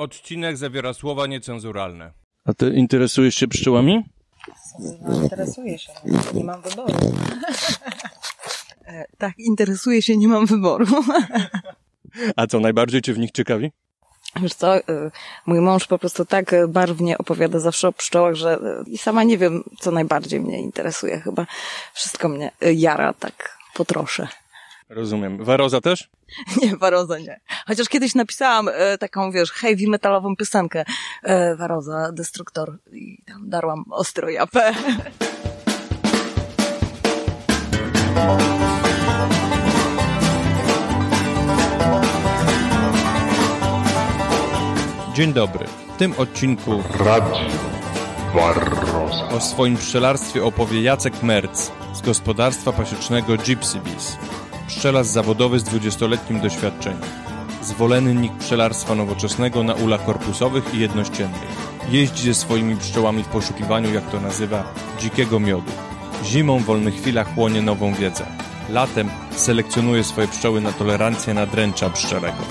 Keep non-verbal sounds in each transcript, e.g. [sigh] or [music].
Odcinek zawiera słowa niecenzuralne. A ty interesujesz się pszczołami? No, interesuję się, nie mam wyboru. [laughs] E, tak, interesuję się, nie mam wyboru. A co najbardziej cię w nich ciekawi? Wiesz co, e, mój mąż po prostu tak barwnie opowiada zawsze o pszczołach, że e, i sama nie wiem, co najbardziej mnie interesuje. Chyba wszystko mnie jara tak po trosze. Rozumiem. Waroza też? [laughs] Nie, Waroza nie. Chociaż kiedyś napisałam e, taką, wiesz, heavy metalową piosenkę e, Waroza, Destruktor i tam darłam ostro japę. [laughs] Dzień dobry. W tym odcinku Radio Barroza. o swoim pszczelarstwie opowie Jacek Merc z gospodarstwa pasiecznego Gypsy Bees. Pszczelarz zawodowy z 20-letnim doświadczeniem. Zwolennik pszczelarstwa nowoczesnego na ulach korpusowych i jednościennych. Jeździ ze swoimi pszczołami w poszukiwaniu, jak to nazywa, dzikiego miodu. Zimą w wolnych chwilach chłonie nową wiedzę. Latem selekcjonuje swoje pszczoły na tolerancję na dręcza pszczelego.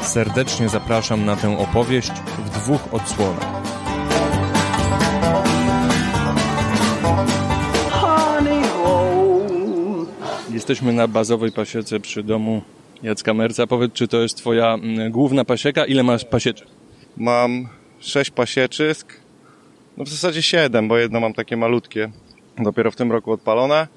Serdecznie zapraszam na tę opowieść w dwóch odsłonach. Jesteśmy na bazowej pasiece przy domu Jacka Merca. Powiedz, czy to jest twoja mm, główna pasieka? Ile masz pasieczek? Mam sześć pasieczysk, no w zasadzie siedem, bo jedno mam takie malutkie, dopiero w tym roku odpalone,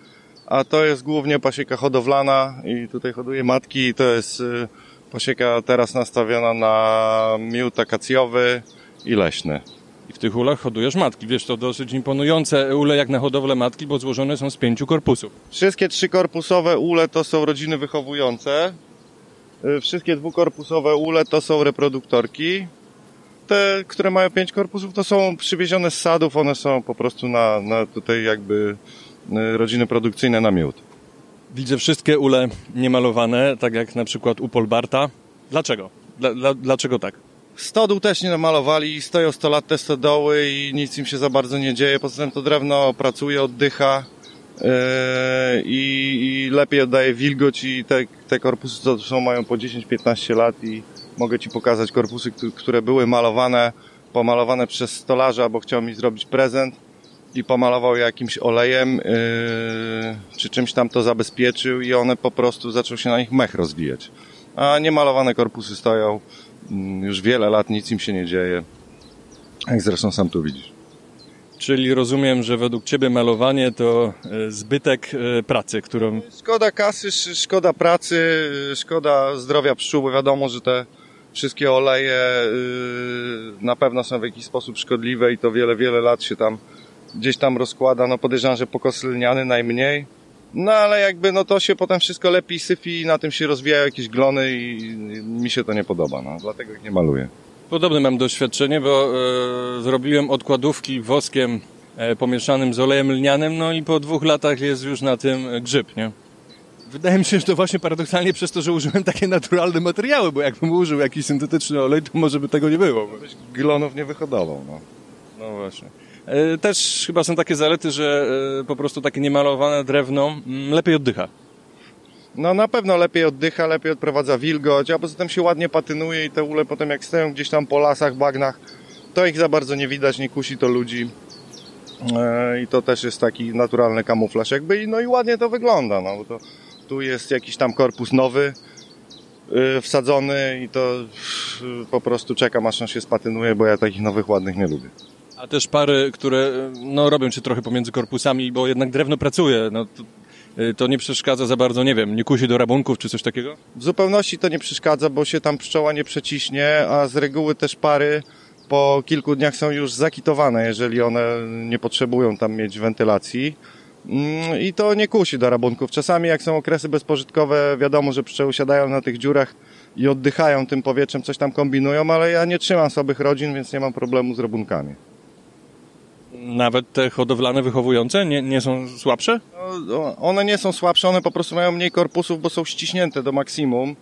a to jest głównie pasieka hodowlana i tutaj hoduję matki i to jest y, pasieka teraz nastawiona na miód akacjowy i leśny. I w tych ulach hodujesz matki. Wiesz, to dosyć imponujące ule jak na hodowlę matki, bo złożone są z pięciu korpusów. Wszystkie trzykorpusowe ule to są rodziny wychowujące, y, wszystkie dwukorpusowe ule to są reproduktorki, te, które mają pięć korpusów, to są przywiezione z sadów, one są po prostu na, na tutaj jakby y, rodziny produkcyjne na miód. Widzę wszystkie ule niemalowane, tak jak na przykład u Polbarta. Dlaczego? Dla, dla, dlaczego tak? Stodół też nie namalowali, stoją 100 lat te stodoły i nic im się za bardzo nie dzieje, poza tym to drewno pracuje, oddycha yy, i, lepiej oddaje wilgoć i te, te korpusy co są mają po 10-15 lat i mogę Ci pokazać korpusy, któ- które były malowane, pomalowane przez stolarza, bo chciał mi zrobić prezent i pomalował jakimś olejem, yy, czy czymś tam to zabezpieczył i one po prostu zaczął się na nich mech rozwijać. A niemalowane korpusy stoją już wiele lat, nic im się nie dzieje. Jak zresztą sam tu widzisz. Czyli rozumiem, że według Ciebie malowanie to e, zbytek e, pracy, którą... Szkoda kasy, sz- szkoda pracy, yy, szkoda zdrowia pszczół, bo wiadomo, że te wszystkie oleje na pewno są w jakiś sposób szkodliwe i to wiele, wiele lat się tam gdzieś tam rozkłada. No podejrzewam, że pokos lniany najmniej. No ale jakby no to się potem wszystko lepiej syfi i na tym się rozwijają jakieś glony i i mi się to nie podoba, no dlatego ich nie maluję. Podobne mam doświadczenie, bo e, zrobiłem odkładówki woskiem e, pomieszanym z olejem lnianym, no i po dwóch latach jest już na tym grzyb, nie? Wydaje mi się, że to właśnie paradoksalnie przez to, że użyłem takie naturalne materiały, bo jakbym użył jakiś syntetyczny olej, to może by tego nie było. Glonów nie wyhodował, no. No właśnie. E, Też chyba są takie zalety, że e, po prostu takie niemalowane drewno mm, lepiej oddycha. No na pewno lepiej oddycha, lepiej odprowadza wilgoć, a poza tym się ładnie patynuje i te ule potem jak stoją gdzieś tam po lasach, bagnach, to ich za bardzo nie widać, nie kusi to ludzi. E, I to też jest taki naturalny kamuflaż jakby, no i ładnie to wygląda, no bo to tu jest jakiś tam korpus nowy, wsadzony i to po prostu czekam aż on się spatynuje, bo ja takich nowych ładnych nie lubię. A też pary, które no, robią się trochę pomiędzy korpusami, bo jednak drewno pracuje. No, to, e, to nie przeszkadza za bardzo, nie wiem, nie kusi do rabunków czy coś takiego? W zupełności to nie przeszkadza, bo się tam pszczoła nie przeciśnie, a z reguły też pary po kilku dniach są już zakitowane, jeżeli one nie potrzebują tam mieć wentylacji. Mm, I to nie kusi do rabunków. Czasami jak są okresy bezpożytkowe, wiadomo, że pszczoły siadają na tych dziurach i oddychają tym powietrzem, coś tam kombinują, ale ja nie trzymam słabych rodzin, więc nie mam problemu z rabunkami. Nawet te hodowlane, wychowujące nie, nie są słabsze? No, one nie są słabsze, one po prostu mają mniej korpusów, bo są ściśnięte do maksimum,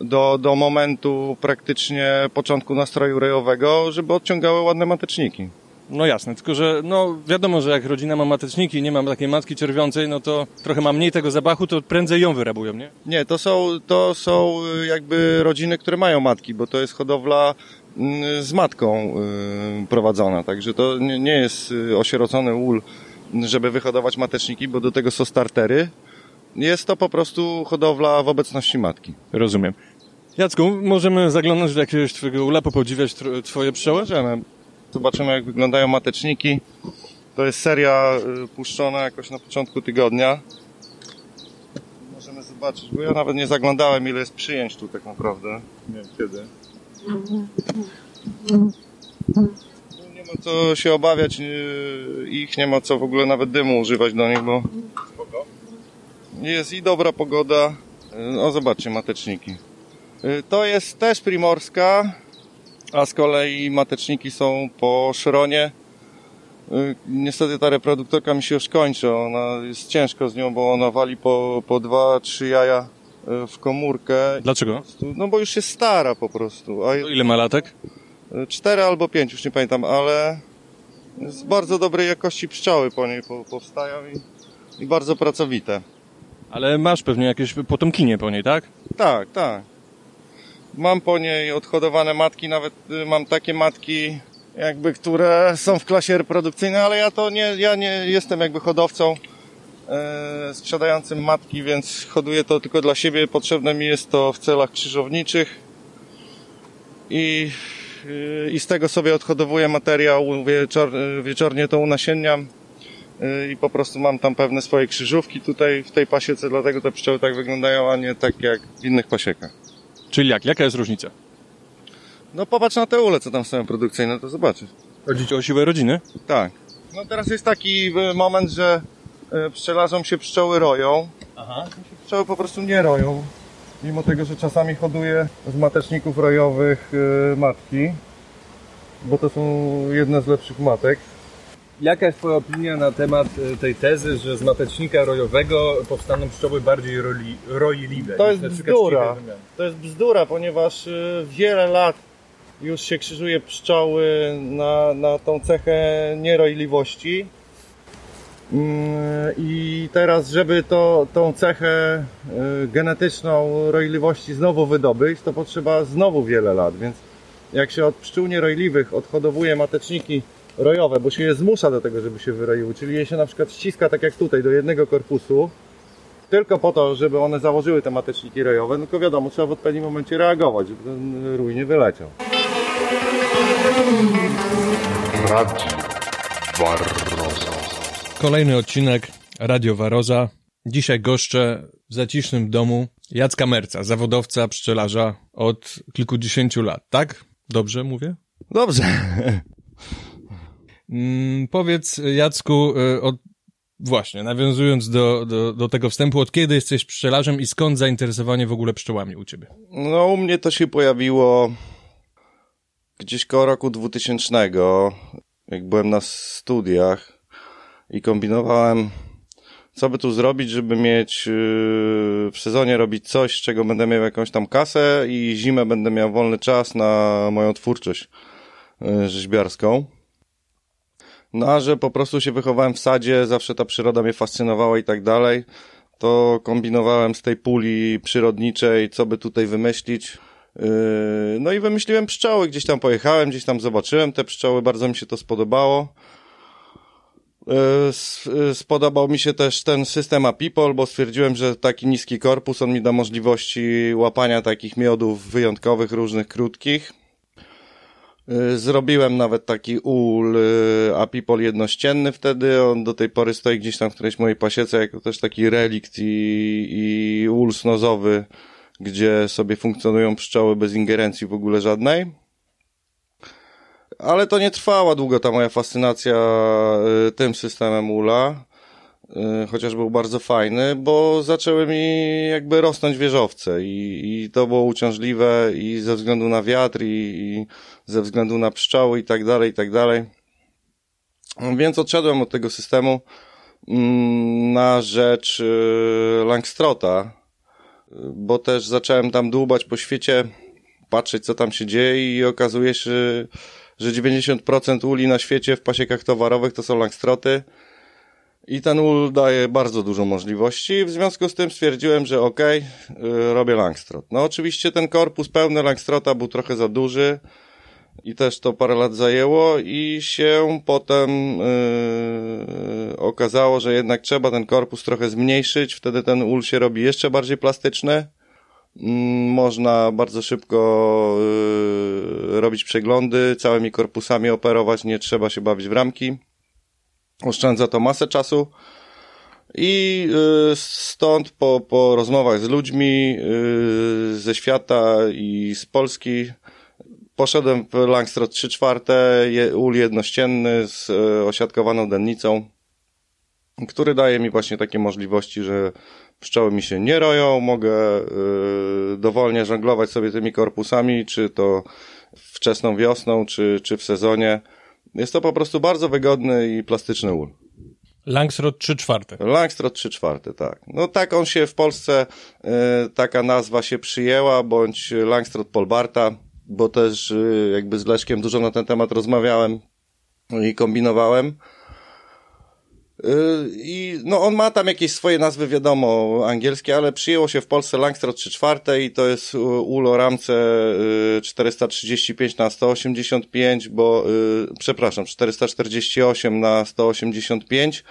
do, do momentu praktycznie początku nastroju rejowego, żeby odciągały ładne mateczniki. No jasne, tylko że no wiadomo, że jak rodzina ma mateczniki i nie ma takiej matki czerwiącej, no to trochę ma mniej tego zapachu, to prędzej ją wyrabują, nie? Nie, to są, to są y, jakby rodziny, które mają matki, bo to jest hodowla z matką y, prowadzona, także to nie, jest y, osierocony ul, żeby wyhodować mateczniki, bo do tego są startery. Jest to po prostu hodowla w obecności matki. Rozumiem. Jacku, możemy zaglądnąć do jakiegoś twojego ula, popodziwiać twoje pszczoły? Możemy. Zobaczymy, jak wyglądają mateczniki. To jest seria y, puszczona jakoś na początku tygodnia. Możemy zobaczyć, bo ja nawet nie zaglądałem, ile jest przyjęć tu tak naprawdę. Nie wiem kiedy. No, Nie ma co się obawiać ich, nie ma co w ogóle nawet dymu używać do nich, bo jest i dobra pogoda. O, zobaczcie, mateczniki. Y, To jest też primorska, a z kolei mateczniki są po szronie. Y, Niestety ta reproduktorka mi się już kończy, ona jest ciężko z nią, bo ona wali po, po dwa, trzy jaja w komórkę. Dlaczego? No bo już jest stara po prostu, a ile ma latek? y, cztery albo pięć, już nie pamiętam, ale z bardzo dobrej jakości pszczoły po niej po, powstają i, i bardzo pracowite. Ale masz pewnie jakieś potomkinie po niej, tak? Tak, tak. Mam po niej odhodowane matki, nawet y, mam takie matki, jakby, które są w klasie reprodukcyjnej, ale ja to nie, ja nie jestem jakby hodowcą e, sprzedającym matki, więc hoduję to tylko dla siebie. Potrzebne mi jest to w celach krzyżowniczych i, y, i z tego sobie odhodowuję materiał, wieczor, wieczornie to unasienniam y, i po prostu mam tam pewne swoje krzyżówki tutaj w tej pasiece, dlatego te pszczoły tak wyglądają, a nie tak jak w innych pasiekach. Czyli jak? Jaka jest różnica? No popatrz na te ule, co tam są produkcyjne, to zobaczysz. Chodzi ci o siłę rodziny? Tak. No teraz jest taki e, moment, że e, pszczelarzom się pszczoły roją. Aha. Się pszczoły po prostu nie roją. Mimo tego, że czasami hoduję z mateczników rojowych e, matki, bo to są jedne z lepszych matek. Jaka jest twoja opinia na temat e, tej tezy, że z matecznika rojowego powstaną pszczoły bardziej roli, roiliwe? To jest bzdura. To jest bzdura, ponieważ wiele lat już się krzyżuje pszczoły na, na tą cechę nierojliwości. Mm, I teraz, żeby to, tą cechę y, genetyczną rojliwości znowu wydobyć, to potrzeba znowu wiele lat. Więc jak się od pszczół nierojliwych odhodowuje mateczniki rojowe, bo się je zmusza do tego, żeby się wyroiły, czyli je się na przykład ściska tak jak tutaj do jednego korpusu, tylko po to, żeby one założyły te mateczniki rojowe, no to wiadomo, trzeba w odpowiednim momencie reagować, żeby ten rój nie wyleciał. Radio Barroso. Kolejny odcinek Radio Waroza. Dzisiaj goszczę w zacisznym domu Jacka Merca, zawodowca, pszczelarza od kilkudziesięciu lat, tak? Dobrze mówię? Dobrze. Mm, powiedz, Jacku, y, od... właśnie, nawiązując do, do, do tego wstępu, od kiedy jesteś pszczelarzem i skąd zainteresowanie w ogóle pszczołami u ciebie? No u mnie to się pojawiło gdzieś koło roku 2000, jak byłem na studiach i kombinowałem, co by tu zrobić, żeby mieć yy, w sezonie robić coś, z czego będę miał jakąś tam kasę i zimę będę miał wolny czas na moją twórczość yy, rzeźbiarską. No a że po prostu się wychowałem w sadzie, zawsze ta przyroda mnie fascynowała i tak dalej, to kombinowałem z tej puli przyrodniczej, co by tutaj wymyślić. Yy, No i wymyśliłem pszczoły, gdzieś tam pojechałem, gdzieś tam zobaczyłem te pszczoły, bardzo mi się to spodobało. S- yy, Spodobał mi się też ten system Apipol, bo stwierdziłem, że taki niski korpus, on mi da możliwości łapania takich miodów wyjątkowych, różnych, krótkich. Y, Zrobiłem nawet taki ul apipol jednościenny wtedy. On do tej pory stoi gdzieś tam w którejś mojej pasiece jako też taki relikt i, i ul snozowy, gdzie sobie funkcjonują pszczoły bez ingerencji w ogóle żadnej. Ale to nie trwała długo ta moja fascynacja y, tym systemem ula. y, Chociaż był bardzo fajny, bo zaczęły mi jakby rosnąć wieżowce i, i to było uciążliwe i ze względu na wiatr i, i ze względu na pszczoły i tak dalej, i tak dalej. Więc odszedłem od tego systemu mm, na rzecz y, Langstrota, bo też zacząłem tam dłubać po świecie, patrzeć co tam się dzieje i okazuje się, że 90% uli na świecie w pasiekach towarowych to są Langstroty. I ten ul daje bardzo dużo możliwości. W związku z tym stwierdziłem, że okej, y, robię Langstrot. No oczywiście ten korpus pełny Langstrota był trochę za duży. i też to parę lat zajęło i się potem yy, okazało, że jednak trzeba ten korpus trochę zmniejszyć, wtedy ten ul się robi jeszcze bardziej plastyczny. Mm, Można bardzo szybko yy, robić przeglądy, całymi korpusami operować, nie trzeba się bawić w ramki. Oszczędza to masę czasu. I y, stąd po, po rozmowach z ludźmi y, ze świata i z Polski poszedłem w Langstrot 3 czwarte, ul jednościenny z y, osiadkowaną dennicą, który daje mi właśnie takie możliwości, że pszczoły mi się nie roją, mogę y, dowolnie żonglować sobie tymi korpusami, czy to wczesną wiosną, czy, czy w sezonie. Jest to po prostu bardzo wygodny i plastyczny ul. Langsrod 3 czwarte. Langstrot 3 czwarte, tak. No tak on się w Polsce, e, taka nazwa się przyjęła, bądź Langstrot Polbarta, bo też e, jakby z Leszkiem dużo na ten temat rozmawiałem i kombinowałem. E, I no on ma tam jakieś swoje nazwy, wiadomo, angielskie, ale przyjęło się w Polsce Langstrot 3 czwarte i to jest u- ul o ramce e, 435 na 185, bo, przepraszam, 448 na 185,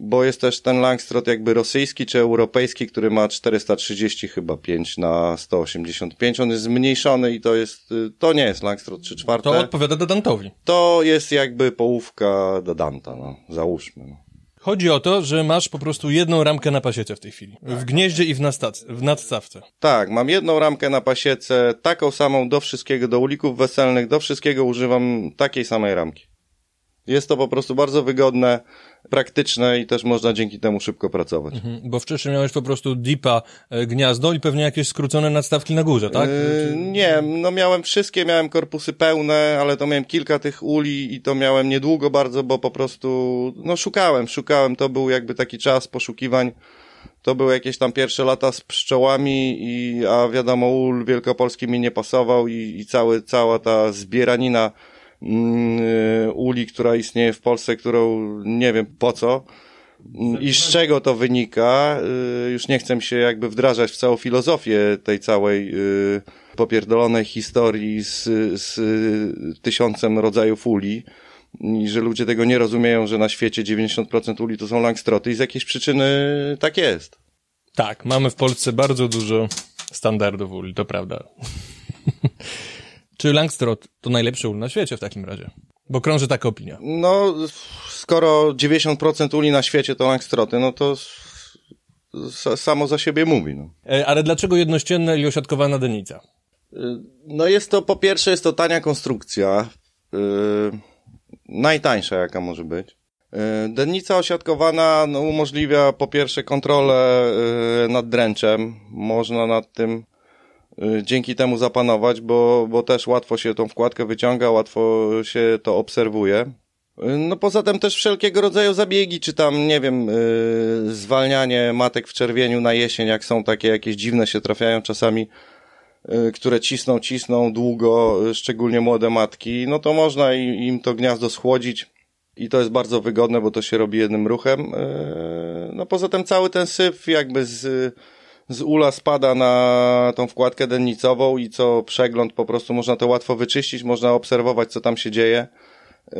bo jest też ten Langstrot jakby rosyjski czy europejski, który ma 430 chyba 5 na 185. On jest zmniejszony i to jest, y, to nie jest Langstrot 3 czwarte. To odpowiada Dadantowi. To jest jakby połówka do Danta, no, załóżmy. No. Chodzi o to, że masz po prostu jedną ramkę na pasiece w tej chwili. W gnieździe i w, w nadstawce. Tak, mam jedną ramkę na pasiece, taką samą do wszystkiego, do ulików weselnych, do wszystkiego używam takiej samej ramki. Jest to po prostu bardzo wygodne, praktyczne i też można dzięki temu szybko pracować. Mhm, Bo wcześniej miałeś po prostu dipa, e, gniazdo i pewnie jakieś skrócone nadstawki na górze, tak? Yy, nie, no miałem wszystkie, miałem korpusy pełne, ale to miałem kilka tych uli i to miałem niedługo bardzo, bo po prostu, no szukałem, szukałem, to był jakby taki czas poszukiwań. To były jakieś tam pierwsze lata z pszczołami i, a wiadomo, ul wielkopolski mi nie pasował i, i cały, cała ta zbieranina uli, która istnieje w Polsce, którą nie wiem po co, i z czego to wynika? Y, Już nie chcę się jakby wdrażać w całą filozofię tej całej y, popierdolonej historii z, z y, tysiącem rodzajów uli i że ludzie tego nie rozumieją, że na świecie 90% uli to są langstroty i z jakiejś przyczyny tak jest. Tak, mamy w Polsce bardzo dużo standardów uli, to prawda. [laughs] Czy Langstrot to najlepszy ul na świecie w takim razie? Bo krąży taka opinia. No, skoro 90% uli na świecie to langstroty, no to samo za siebie mówi. No. E, ale dlaczego jednościenna i osiadkowana denica? No jest to, po pierwsze jest to tania konstrukcja, yy, najtańsza jaka może być. Yy, dennica osiadkowana no, umożliwia po pierwsze kontrolę yy, nad dręczem, można nad tym dzięki temu zapanować, bo, bo też łatwo się tą wkładkę wyciąga, łatwo się to obserwuje. Yy, No poza tym też wszelkiego rodzaju zabiegi, czy tam, nie wiem, yy, zwalnianie matek w czerwieniu na jesień, jak są takie jakieś dziwne się trafiają czasami, y, które cisną, cisną długo, y, szczególnie młode matki, no to można i- im to gniazdo schłodzić i to jest bardzo wygodne, bo to się robi jednym ruchem. Y, No poza tym cały ten syf jakby z, z ula spada na tą wkładkę dennicową i co przegląd po prostu można to łatwo wyczyścić, można obserwować co tam się dzieje. Y,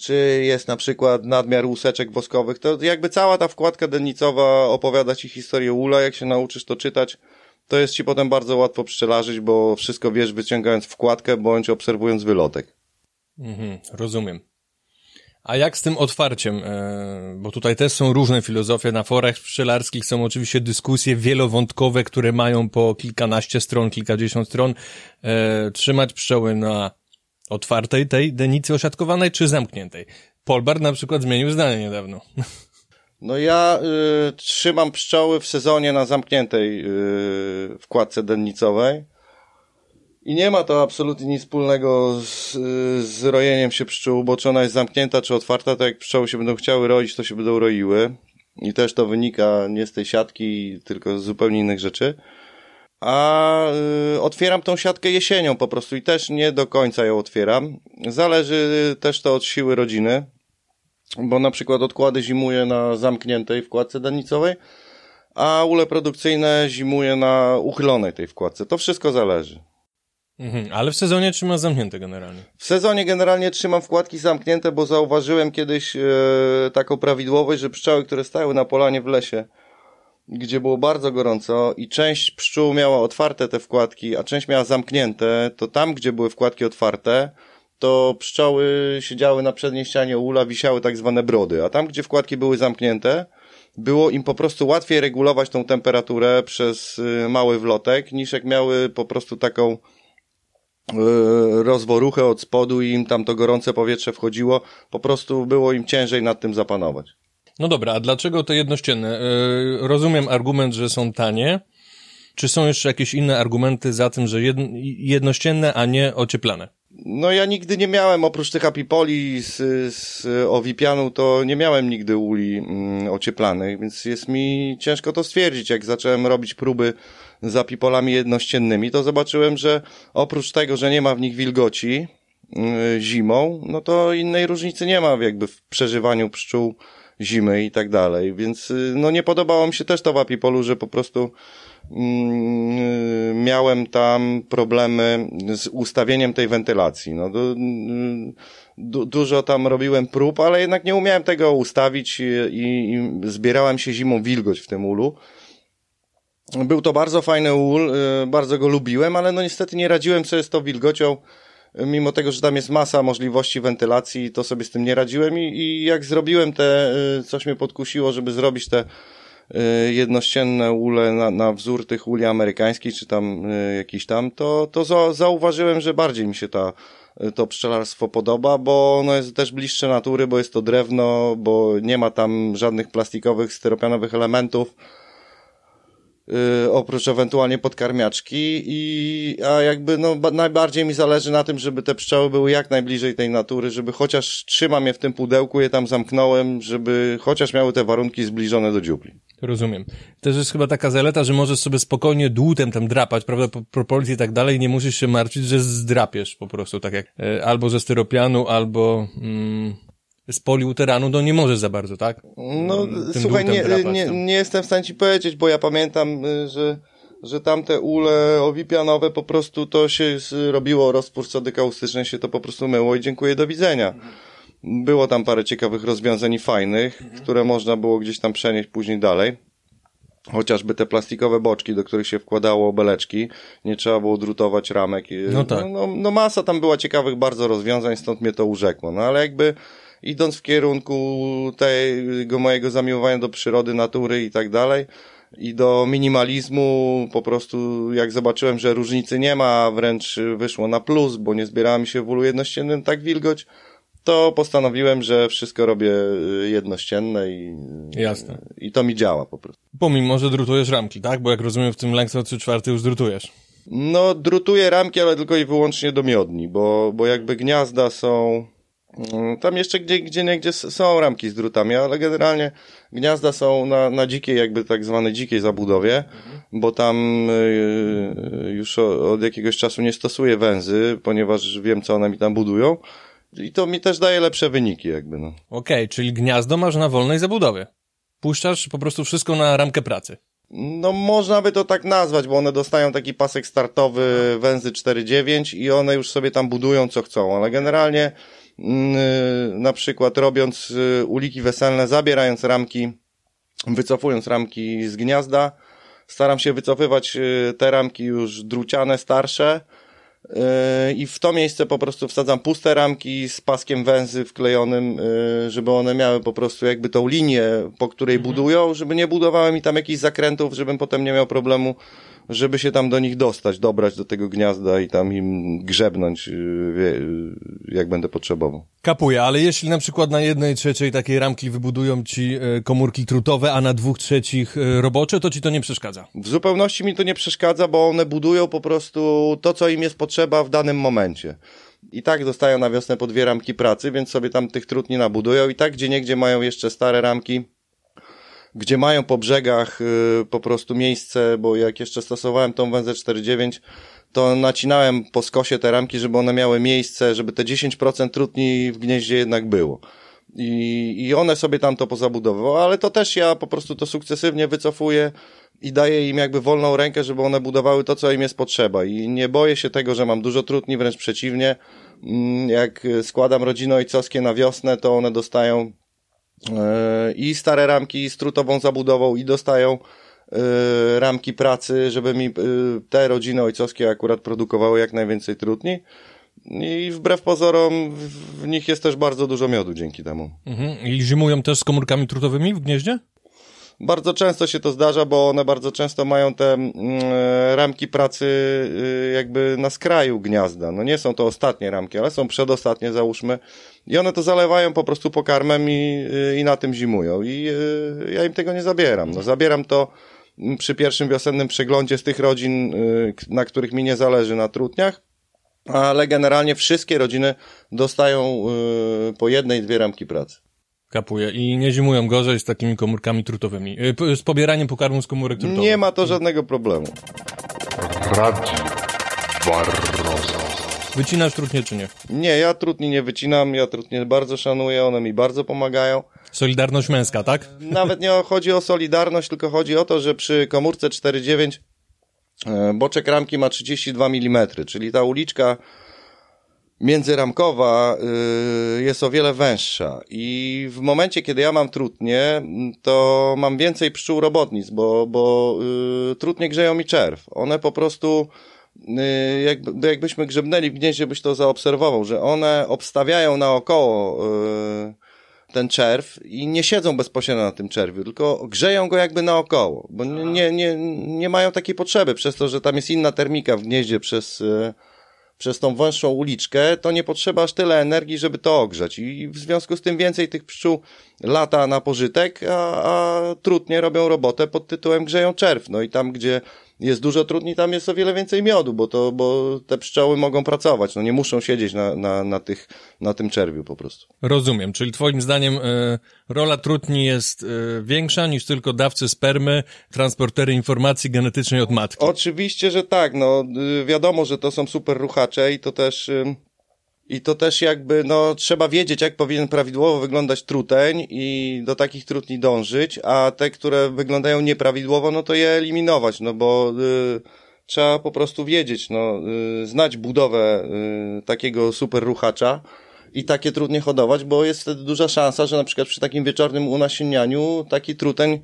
Czy jest na przykład nadmiar łuseczek woskowych, to jakby cała ta wkładka dennicowa opowiada ci historię ula, jak się nauczysz to czytać, to jest ci potem bardzo łatwo pszczelarzyć, bo wszystko wiesz wyciągając wkładkę bądź obserwując wylotek. Mhm, rozumiem. A jak z tym otwarciem? E, bo tutaj też są różne filozofie. Na forach pszczelarskich są oczywiście dyskusje wielowątkowe, które mają po kilkanaście stron, kilkadziesiąt stron. E, trzymać pszczoły na otwartej tej denicy osiadkowanej, czy zamkniętej? Polbar na przykład zmienił zdanie niedawno. [laughs] No ja y, trzymam pszczoły w sezonie na zamkniętej y, wkładce dennicowej i nie ma to absolutnie nic wspólnego z, z rojeniem się pszczół, bo czy ona jest zamknięta, czy otwarta, to jak pszczoły się będą chciały roić, to się będą roiły. I też to wynika nie z tej siatki, tylko z zupełnie innych rzeczy. A y, otwieram tą siatkę jesienią po prostu i też nie do końca ją otwieram. Zależy też to od siły rodziny bo na przykład odkłady zimuje na zamkniętej wkładce danicowej, a ule produkcyjne zimuje na uchylonej tej wkładce. To wszystko zależy. Mhm, ale w sezonie trzymasz zamknięte generalnie. W sezonie generalnie trzymam wkładki zamknięte, bo zauważyłem kiedyś e, taką prawidłowość, że pszczoły, które stały na polanie w lesie, gdzie było bardzo gorąco i część pszczół miała otwarte te wkładki, a część miała zamknięte, to tam, gdzie były wkładki otwarte, to pszczoły siedziały na przedniej ścianie ula, wisiały tak zwane brody, a tam, gdzie wkładki były zamknięte, było im po prostu łatwiej regulować tą temperaturę przez y, mały wlotek, niż jak miały po prostu taką rozworuchę od spodu i im tam to gorące powietrze wchodziło, po prostu było im ciężej nad tym zapanować. No dobra, a dlaczego te jednościenne? Yy, rozumiem argument, że są tanie. Czy są jeszcze jakieś inne argumenty za tym, że jedno, jednościenne, a nie ocieplane? No ja nigdy nie miałem, oprócz tych apipoli z, z owipianu, to nie miałem nigdy uli mm, ocieplanych, więc jest mi ciężko to stwierdzić. Jak zacząłem robić próby z apipolami jednościennymi, to zobaczyłem, że oprócz tego, że nie ma w nich wilgoci y, zimą, no to innej różnicy nie ma jakby w przeżywaniu pszczół zimy i tak dalej. Więc y, no nie podobało mi się też to w apipolu, że po prostu Mm, miałem tam problemy z ustawieniem tej wentylacji. No, du, du, dużo tam robiłem prób, ale jednak nie umiałem tego ustawić i, i, zbierałem się zimą wilgoć w tym ulu. Był to bardzo fajny ul, y, bardzo go lubiłem, ale no niestety nie radziłem sobie z tą wilgocią, mimo tego, że tam jest masa możliwości wentylacji, to sobie z tym nie radziłem i, i jak zrobiłem te, y, coś mnie podkusiło, żeby zrobić te Y, jednościenne ule na, na wzór tych uli amerykańskich, czy tam jakiś tam, to, to za, zauważyłem, że bardziej mi się ta, to pszczelarstwo podoba, bo ono jest też bliższe natury, bo jest to drewno, bo nie ma tam żadnych plastikowych, styropianowych elementów, Y, oprócz ewentualnie podkarmiaczki i a jakby no najbardziej mi zależy na tym, żeby te pszczoły były jak najbliżej tej natury, żeby chociaż trzymam je w tym pudełku, je tam zamknąłem, żeby chociaż miały te warunki zbliżone do dziupli. Rozumiem. Też jest chyba taka zaleta, że możesz sobie spokojnie dłutem tam drapać, prawda, po proporcji i tak dalej, nie musisz się martwić, że zdrapiesz po prostu, tak jak e, albo ze styropianu, albo mm, z poliuteranu, to nie możesz za bardzo, tak? No, Tym słuchaj, nie, nie, nie jestem w stanie ci powiedzieć, bo ja pamiętam, y, że że tamte ule owipianowe po prostu to się robiło rozpór sody kaustycznej, się to po prostu myło i dziękuję, do widzenia. Było tam parę ciekawych rozwiązań fajnych, mhm. które można było gdzieś tam przenieść później dalej. Chociażby te plastikowe boczki, do których się wkładało beleczki, nie trzeba było drutować ramek. No tak. No, no, no masa tam była ciekawych bardzo rozwiązań, stąd mnie to urzekło. No ale jakby idąc w kierunku tego mojego zamiłowania do przyrody, natury i tak dalej, i do minimalizmu, po prostu jak zobaczyłem, że różnicy nie ma, wręcz wyszło na plus, bo nie zbierałem się w ulu jednościennym tak wilgoć, to postanowiłem, że wszystko robię jednościenne i, Jasne. i to mi działa po prostu. Pomimo, że drutujesz ramki, tak? Bo jak rozumiem, w tym Langstroth 3 czwarty już drutujesz. No, drutuję ramki, ale tylko i wyłącznie do miodni, bo, bo jakby gniazda są tam jeszcze gdzie, gdzie nie gdzie są ramki z drutami, ale generalnie gniazda są na, na dzikiej, jakby tak zwanej dzikiej zabudowie, mhm. bo tam y, już od jakiegoś czasu nie stosuję węzy, ponieważ wiem, co one mi tam budują. I to mi też daje lepsze wyniki, jakby, no. Okej, okay, czyli gniazdo masz na wolnej zabudowie. Puszczasz po prostu wszystko na ramkę pracy. No można by to tak nazwać, bo one dostają taki pasek startowy węzy 4.9 i one już sobie tam budują co chcą, ale generalnie Mm, na przykład robiąc y, uliki weselne, zabierając ramki, wycofując ramki z gniazda, staram się wycofywać y, te ramki już druciane, starsze, i w to miejsce po prostu wsadzam puste ramki z paskiem węzy wklejonym, żeby one miały po prostu jakby tą linię, po której mhm. budują, żeby nie budowały mi tam jakichś zakrętów, żebym potem nie miał problemu żeby się tam do nich dostać, dobrać do tego gniazda i tam im grzebnąć, y, y, jak będę potrzebował. Kapuję, ale jeśli na przykład na jednej trzeciej takiej ramki wybudują ci e, komórki trutowe, a na dwóch trzecich e, robocze, to ci to nie przeszkadza? W zupełności mi to nie przeszkadza, bo one budują po prostu to, co im jest potrzeba w danym momencie. I tak dostają na wiosnę po dwie ramki pracy, więc sobie tam tych trud nie nabudują i tak gdzie niegdzie mają jeszcze stare ramki, gdzie mają po brzegach y, po prostu miejsce, bo jak jeszcze stosowałem tą węzę 4.9, to nacinałem po skosie te ramki, żeby one miały miejsce, żeby te 10% trutni w gnieździe jednak było. i, i one sobie tam to pozabudowały, ale to też ja po prostu to sukcesywnie wycofuję i daję im jakby wolną rękę, żeby one budowały to, co im jest potrzeba i nie boję się tego, że mam dużo trudni, wręcz przeciwnie, Mm, jak składam rodziny ojcowskie na wiosnę, to one dostają i stare ramki z trutową zabudową i dostają e, ramki pracy, żeby mi e, te rodziny ojcowskie akurat produkowały jak najwięcej trutni. I wbrew pozorom w nich jest też bardzo dużo miodu dzięki temu. Mhm. I zimują też z komórkami trutowymi w gnieździe? Bardzo często się to zdarza, bo one bardzo często mają te mm, ramki pracy y, jakby na skraju gniazda. No nie są to ostatnie ramki, ale są przedostatnie załóżmy. I one to zalewają po prostu pokarmem i, y, i na tym zimują. I ja im tego nie zabieram. No zabieram to mm, przy pierwszym wiosennym przeglądzie z tych rodzin, na których mi nie zależy na trutniach. Ale generalnie wszystkie rodziny dostają po jednej, dwie ramki pracy. Kapuje. I nie zimują gorzej z takimi komórkami trutowymi. Y, Z pobieraniem pokarmu z komórek trutowych. Nie ma to żadnego problemu. Radzi Barroza. Wycinasz trutnie czy nie? Nie, ja trudni nie wycinam, ja trudnie bardzo szanuję, one mi bardzo pomagają. Solidarność męska, tak? Nawet nie chodzi o solidarność, tylko chodzi o to, że przy komórce 4.9 e, boczek ramki ma 32 mm, czyli ta uliczka międzyramkowa y, jest o wiele węższa i w momencie, kiedy ja mam trutnie, to mam więcej pszczół robotnic, bo, bo y, trutnie grzeją mi czerw. One po prostu y, jakby, jakbyśmy grzebnęli w gnieździe, byś to zaobserwował, że one obstawiają naokoło ten czerw i nie siedzą bezpośrednio na tym czerwiu, tylko grzeją go jakby naokoło, bo nie, nie, nie, mają takiej potrzeby, przez to, że tam jest inna termika w gnieździe przez, przez tą węższą uliczkę, to nie potrzeba aż tyle energii, żeby to ogrzać. I w związku z tym więcej tych pszczół lata na pożytek, a, a trudnie robią robotę pod tytułem grzeją czerw. No i tam, gdzie jest dużo trudni, tam jest o wiele więcej miodu, bo to, bo te pszczoły mogą pracować, no nie muszą siedzieć na, na, na tych, na tym czerwiu po prostu. Rozumiem. Czyli twoim zdaniem e, rola trutni jest e, większa niż tylko dawcy spermy, transportery informacji genetycznej od matki. Oczywiście, że tak, no y, wiadomo, że to są super ruchacze i to też ym, i to też jakby, no trzeba wiedzieć, jak powinien prawidłowo wyglądać truteń i do takich trutni dążyć, a te, które wyglądają nieprawidłowo, no to je eliminować, no bo y, trzeba po prostu wiedzieć, no y, znać budowę y, takiego super ruchacza i takie trudnie hodować, bo jest wtedy duża szansa, że na przykład przy takim wieczornym unasiennianiu taki truteń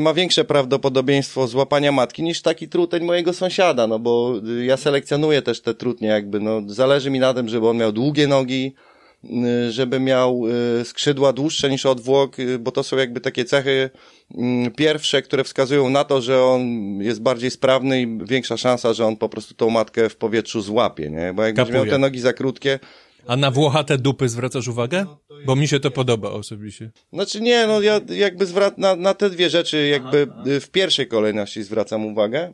ma większe prawdopodobieństwo złapania matki niż taki truteń mojego sąsiada, no bo y, ja selekcjonuję też te trutnie jakby, no zależy mi na tym, żeby on miał długie nogi, y, żeby miał y, skrzydła dłuższe niż odwłok, y, bo to są jakby takie cechy mm, pierwsze, które wskazują na to, że on jest bardziej sprawny i większa szansa, że on po prostu tą matkę w powietrzu złapie, nie? Bo jakbyś miał Kapuje. te nogi za krótkie, A na włochate dupy zwracasz uwagę? Bo mi się to podoba osobiście. Znaczy nie, no ja jakby zwrac na, na te dwie rzeczy jakby y, w pierwszej kolejności zwracam uwagę.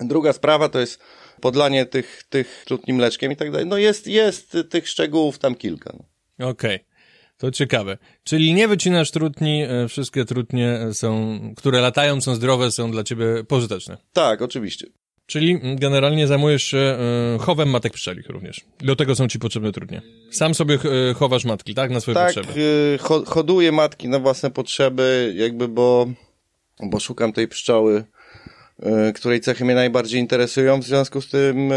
Druga sprawa to jest podlanie tych, tych trutni mleczkiem i tak dalej. No jest, jest tych szczegółów tam kilka. No. Okej. To ciekawe. Czyli nie wycinasz trutni, e, wszystkie trutnie są, które latają, są zdrowe, są dla ciebie pożyteczne. Tak, oczywiście. Czyli mm, generalnie zajmujesz się e, chowem matek pszczelich również. Do tego są ci potrzebne trudnie. Sam sobie e, chowasz matki, tak? Na swoje Tak, potrzeby. ho, hoduję matki na własne potrzeby, jakby bo, bo szukam tej pszczoły, której cechy mnie najbardziej interesują. W związku z tym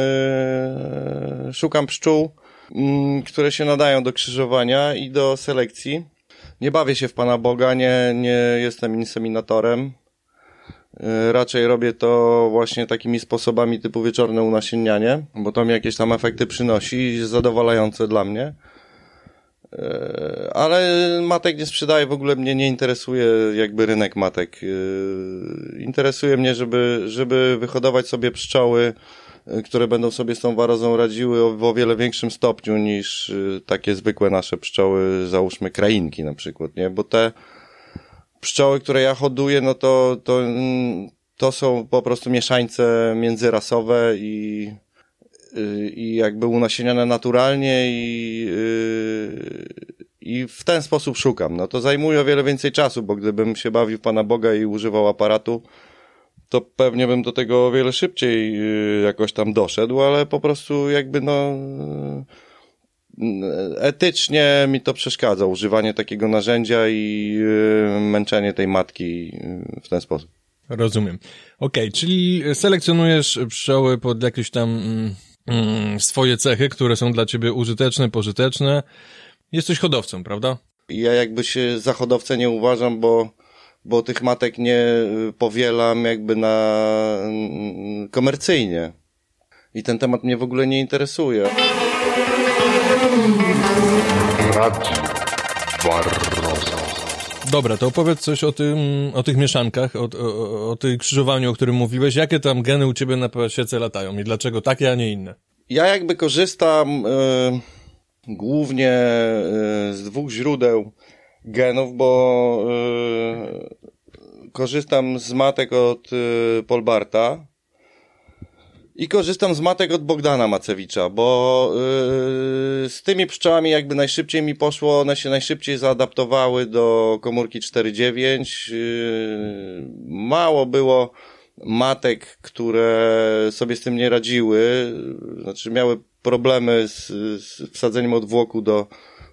szukam pszczół, mm, które się nadają do krzyżowania i do selekcji. Nie bawię się w Pana Boga, nie, nie jestem inseminatorem. Y, Raczej robię to właśnie takimi sposobami typu wieczorne unasiennianie, bo to mi jakieś tam efekty przynosi zadowalające dla mnie. E, Ale matek nie sprzedaję, w ogóle mnie nie interesuje jakby rynek matek. E, Interesuje mnie, żeby, żeby wyhodować sobie pszczoły, e, które będą sobie z tą warozą radziły w o wiele większym stopniu niż e, takie zwykłe nasze pszczoły, załóżmy krainki na przykład, nie? Bo te pszczoły, które ja hoduję, no to, to, to są po prostu mieszańce międzyrasowe i y, i jakby unasieniane naturalnie i, y, i w ten sposób szukam. No to zajmuje o wiele więcej czasu, bo gdybym się bawił Pana Boga i używał aparatu, to pewnie bym do tego o wiele szybciej y, jakoś tam doszedł, ale po prostu jakby no etycznie mi to przeszkadza, używanie takiego narzędzia i y, męczenie tej matki y, w ten sposób. Rozumiem. Okej, okay, czyli selekcjonujesz pszczoły pod jakieś tam mm, mm, swoje cechy, które są dla ciebie użyteczne, pożyteczne. Jesteś hodowcą, prawda? Ja jakby się za hodowcę nie uważam, bo, bo tych matek nie powielam jakby na mm, komercyjnie. I ten temat mnie w ogóle nie interesuje. Radio Barroso. Dobra, to opowiedz coś o tym, o tych mieszankach, o, o, o tym krzyżowaniu, o którym mówiłeś. Jakie tam geny u ciebie na pasiece latają i dlaczego takie, a nie inne? Ja jakby korzystam y, głównie y, z dwóch źródeł genów, bo y, korzystam z matek od Polbarta, i korzystam z matek od Bogdana Macewicza, bo yy, z tymi pszczołami jakby najszybciej mi poszło, one się najszybciej zaadaptowały do komórki 4.9. Yy, mało było matek, które sobie z tym nie radziły, znaczy miały problemy z, z wsadzeniem odwłoku do,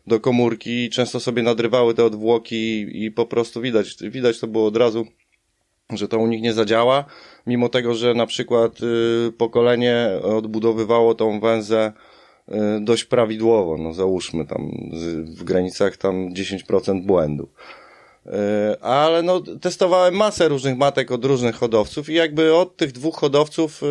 do komórki, często sobie nadrywały te odwłoki i, po prostu widać, widać to było od razu, że to u nich nie zadziała mimo tego, że na przykład y, pokolenie odbudowywało tą węzę y, dość prawidłowo, no załóżmy tam w granicach tam 10% błędu. Y, ale no, testowałem masę różnych matek od różnych hodowców i jakby od tych dwóch hodowców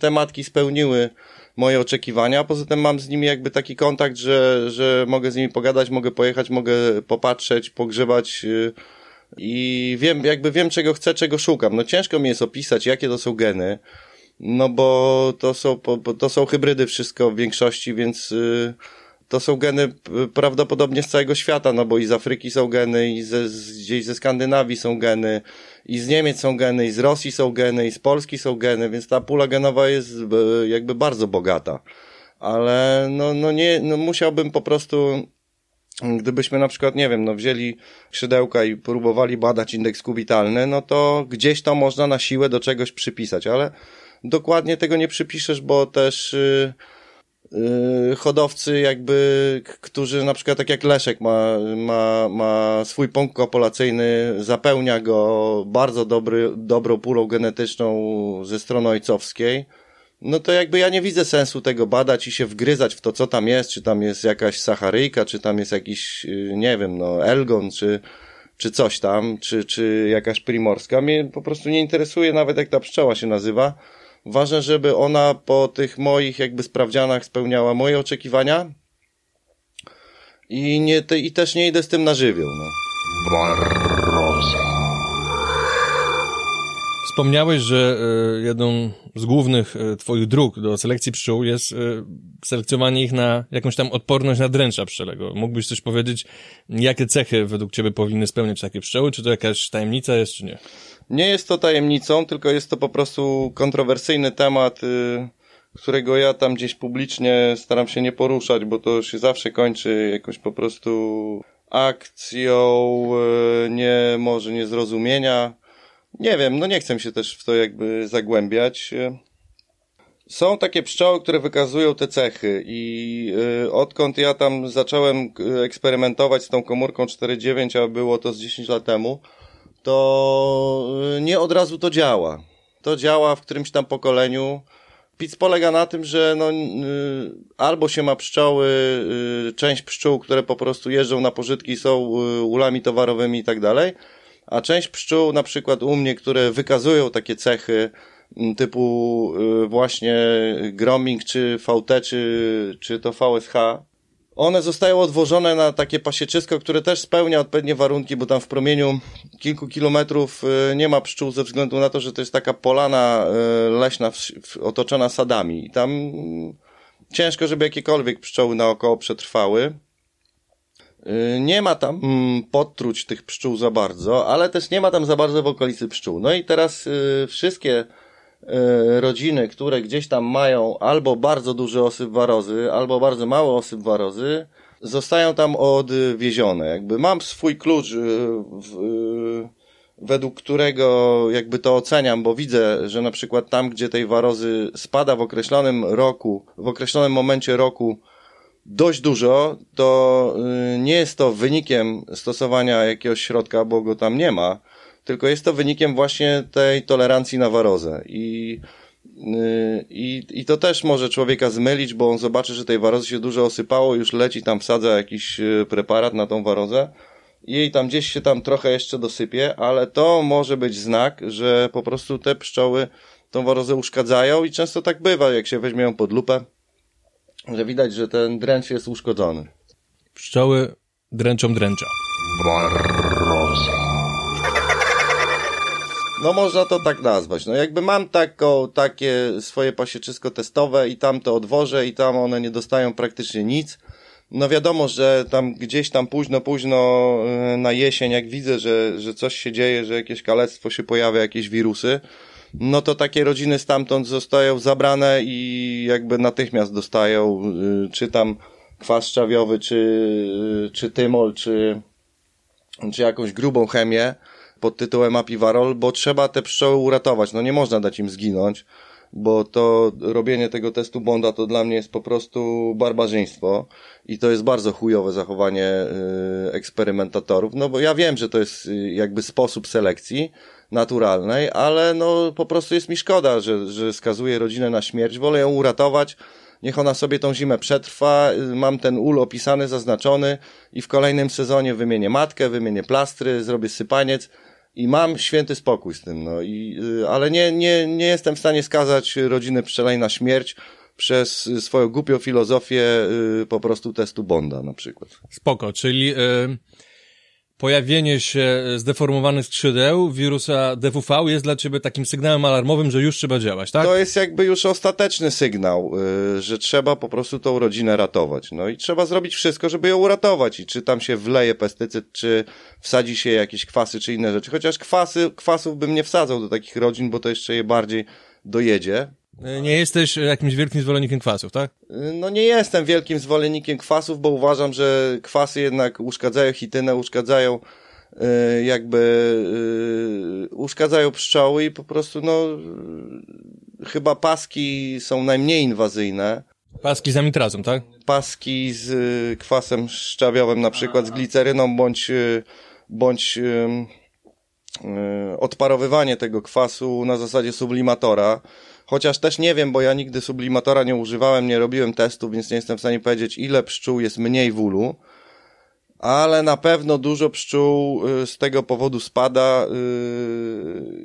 te matki spełniły moje oczekiwania. Poza tym mam z nimi jakby taki kontakt, że, że mogę z nimi pogadać, mogę pojechać, mogę popatrzeć, pogrzebać i wiem, jakby wiem czego chcę, czego szukam. No ciężko mi jest opisać, jakie to są geny, no bo to są, to są hybrydy wszystko w większości, więc y, to są geny prawdopodobnie z całego świata, no bo i z Afryki są geny, i ze, gdzieś ze Skandynawii są geny, i z Niemiec są geny, i z Rosji są geny, i z Polski są geny, więc ta pula genowa jest y, jakby bardzo bogata. Ale no, no nie, no musiałbym po prostu Gdybyśmy na przykład, nie wiem, no wzięli szydełka i próbowali badać indeks kubitalny, no to gdzieś to można na siłę do czegoś przypisać, ale dokładnie tego nie przypiszesz, bo też yy, yy, hodowcy jakby, którzy na przykład tak jak Leszek ma, ma, ma swój punkt kopulacyjny, zapełnia go bardzo dobry, dobrą pulą genetyczną ze strony ojcowskiej, no to jakby ja nie widzę sensu tego badać i się wgryzać w to, co tam jest, czy tam jest jakaś sacharyjka, czy tam jest jakiś, y, nie wiem, no, elgon, czy, czy coś tam, czy, czy jakaś primorska. Mnie po prostu nie interesuje nawet jak ta pszczoła się nazywa. Ważne, żeby ona po tych moich jakby sprawdzianach spełniała moje oczekiwania i nie, te, i też nie idę z tym na żywioł, no. Barroza. Wspomniałeś, że e, jedną z głównych e, twoich dróg do selekcji pszczół jest e, selekcjonowanie ich na jakąś tam odporność na dręcza pszczelego. Mógłbyś coś powiedzieć, jakie cechy według ciebie powinny spełniać takie pszczoły? Czy to jakaś tajemnica jest, czy nie? Nie jest to tajemnicą, tylko jest to po prostu kontrowersyjny temat, y, którego ja tam gdzieś publicznie staram się nie poruszać, bo to się zawsze kończy jakoś po prostu akcją, y, nie może niezrozumienia nie wiem, no nie chcę się też w to jakby zagłębiać. Są takie pszczoły, które wykazują te cechy i y, odkąd ja tam zacząłem eksperymentować z tą komórką 4.9, a było to z 10 lat temu, to y, nie od razu to działa. To działa w którymś tam pokoleniu. Pic polega na tym, że no, y, albo się ma pszczoły, część pszczół, które po prostu jeżdżą na pożytki, są ulami towarowymi i tak dalej, a część pszczół, na przykład u mnie, które wykazują takie cechy typu y, właśnie grooming, czy VT, czy, czy to VSH, one zostają odwożone na takie pasieczysko, które też spełnia odpowiednie warunki, bo tam w promieniu kilku kilometrów y, nie ma pszczół ze względu na to, że to jest taka polana y, leśna otoczona sadami. I tam ciężko, żeby jakiekolwiek pszczoły naokoło przetrwały. Y, nie ma tam mm, podtruć tych pszczół za bardzo, ale też nie ma tam za bardzo w okolicy pszczół. No i teraz y, wszystkie y, rodziny, które gdzieś tam mają albo bardzo duży osyp warozy, albo bardzo mały osyp warozy, zostają tam odwiezione. Jakby mam swój klucz, według którego jakby to oceniam, bo widzę, że na przykład tam, gdzie tej warozy spada w określonym roku, w określonym momencie roku, dość dużo, to y, nie jest to wynikiem stosowania jakiegoś środka, bo go tam nie ma, tylko jest to wynikiem właśnie tej tolerancji na warozę. I, y, i, I to też może człowieka zmylić, bo on zobaczy, że tej warozy się dużo osypało, już leci tam, wsadza jakiś y, preparat na tą warozę jej tam gdzieś się tam trochę jeszcze dosypie, ale to może być znak, że po prostu te pszczoły tą warozę uszkadzają i często tak bywa, jak się weźmie ją pod lupę, że widać, że ten dręcz jest uszkodzony. Pszczoły dręczą dręcza. Barroza. No można to tak nazwać. No jakby mam taką, takie swoje pasieczysko testowe i tam to odwożę i tam one nie dostają praktycznie nic. No wiadomo, że tam gdzieś tam późno, późno e, na jesień, jak widzę, że, że coś się dzieje, że jakieś kalectwo się pojawia, jakieś wirusy, no to takie rodziny stamtąd zostają zabrane i jakby natychmiast dostają, y, czy tam kwas szczawiowy, czy, y, czy tymol, czy, czy jakąś grubą chemię pod tytułem apiwarol, bo trzeba te pszczoły uratować. No nie można dać im zginąć, bo to robienie tego testu Bonda to dla mnie jest po prostu barbarzyństwo i to jest bardzo chujowe zachowanie y, eksperymentatorów, no bo ja wiem, że to jest jakby sposób selekcji naturalnej, ale no po prostu jest mi szkoda, że, że skazuje rodzinę na śmierć. Wolę ją uratować, niech ona sobie tą zimę przetrwa, mam ten ul opisany, zaznaczony i w kolejnym sezonie wymienię matkę, wymienię plastry, zrobię sypaniec i mam święty spokój z tym, no i, y, ale nie, nie, nie jestem w stanie skazać rodziny pszczelej na śmierć przez swoją głupią filozofię y, po prostu testu Bonda na przykład. Spoko, czyli y, pojawienie się zdeformowanych skrzydeł wirusa DWV jest dla ciebie takim sygnałem alarmowym, że już trzeba działać, tak? To jest jakby już ostateczny sygnał, y, że trzeba po prostu tą rodzinę ratować. No i trzeba zrobić wszystko, żeby ją uratować. I czy tam się wleje pestycyd, czy wsadzi się jakieś kwasy, czy inne rzeczy. Chociaż kwasy, kwasów bym nie wsadzał do takich rodzin, bo to jeszcze je bardziej dojedzie. Y, Nie jesteś jakimś wielkim zwolennikiem kwasów, tak? Y, No nie jestem wielkim zwolennikiem kwasów, bo uważam, że kwasy jednak uszkadzają chitynę, uszkadzają jakby uszkadzają pszczoły i po prostu no chyba paski są najmniej inwazyjne. Paski z amitrazą, tak? Paski z kwasem szczawiowym, na przykład z gliceryną, bądź, bądź odparowywanie tego kwasu na zasadzie sublimatora. Chociaż też nie wiem, bo ja nigdy sublimatora nie używałem, nie robiłem testów, więc nie jestem w stanie powiedzieć, ile pszczół jest mniej w ulu. Ale na pewno dużo pszczół y, z tego powodu spada y,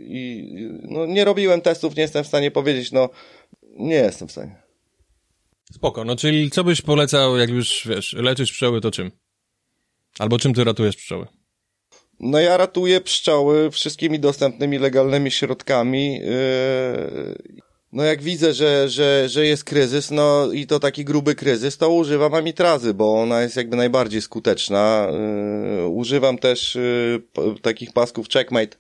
i y, no, nie robiłem testów, nie jestem w stanie powiedzieć, no nie jestem w stanie. Spoko, no czyli co byś polecał, jak już, wiesz, leczysz pszczoły, to czym? Albo czym ty ratujesz pszczoły? No ja ratuję pszczoły wszystkimi dostępnymi legalnymi środkami. Yy, No jak widzę, że, że, że jest kryzys, no i to taki gruby kryzys, to używam amitrazy, bo ona jest jakby najbardziej skuteczna. Yy, Używam też yy, takich pasków checkmate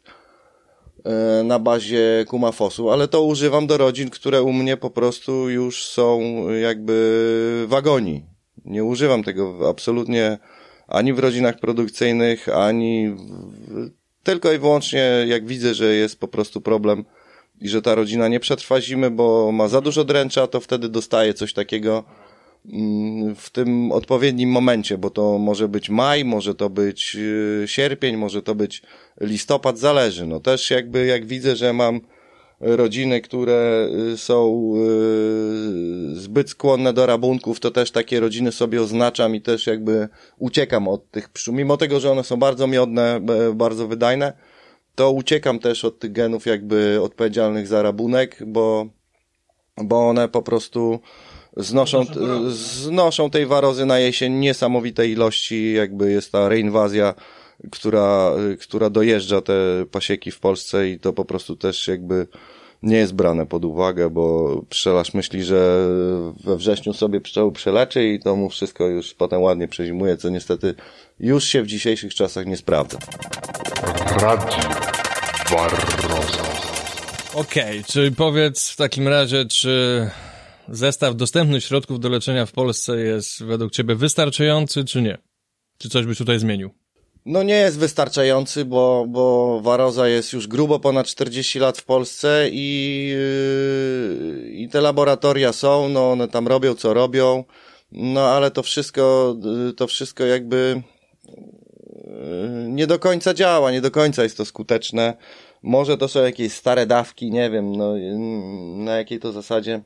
yy, na bazie kumafosu, ale to używam do rodzin, które u mnie po prostu już są jakby w agonii. Nie używam tego absolutnie ani w rodzinach produkcyjnych, ani w, tylko i wyłącznie jak widzę, że jest po prostu problem i że ta rodzina nie przetrwa zimy, bo ma za dużo dręcza, to wtedy dostaje coś takiego mm, w tym odpowiednim momencie, bo to może być maj, może to być y, sierpień, może to być listopad, zależy. No też jakby jak widzę, że mam rodziny, które y, są y, zbyt skłonne do rabunków, to też takie rodziny sobie oznaczam i też jakby uciekam od tych pszczół. Mimo tego, że one są bardzo miodne, bardzo wydajne, to uciekam też od tych genów jakby odpowiedzialnych za rabunek, bo, bo one po prostu znoszą, znoszą tej warozy na jesień niesamowite ilości, jakby jest ta reinwazja, która, która dojeżdża te pasieki w Polsce i to po prostu też jakby nie jest brane pod uwagę, bo pszczelarz myśli, że we wrześniu sobie pszczoły przeleczy i to mu wszystko już potem ładnie przezimuje, co niestety już się w dzisiejszych czasach nie sprawdza. Radio Barroza. Okej, czyli powiedz w takim razie, czy zestaw dostępnych środków do leczenia w Polsce jest według ciebie wystarczający, czy nie? Czy coś byś tutaj zmienił? No nie jest wystarczający, bo, bo waroza jest już grubo ponad 40 lat w Polsce i, yy, i te laboratoria są, no one tam robią co robią. no ale to wszystko, y, to wszystko jakby nie do końca działa, nie do końca jest to skuteczne. Może to są jakieś stare dawki, nie wiem, no, y, na jakiej to zasadzie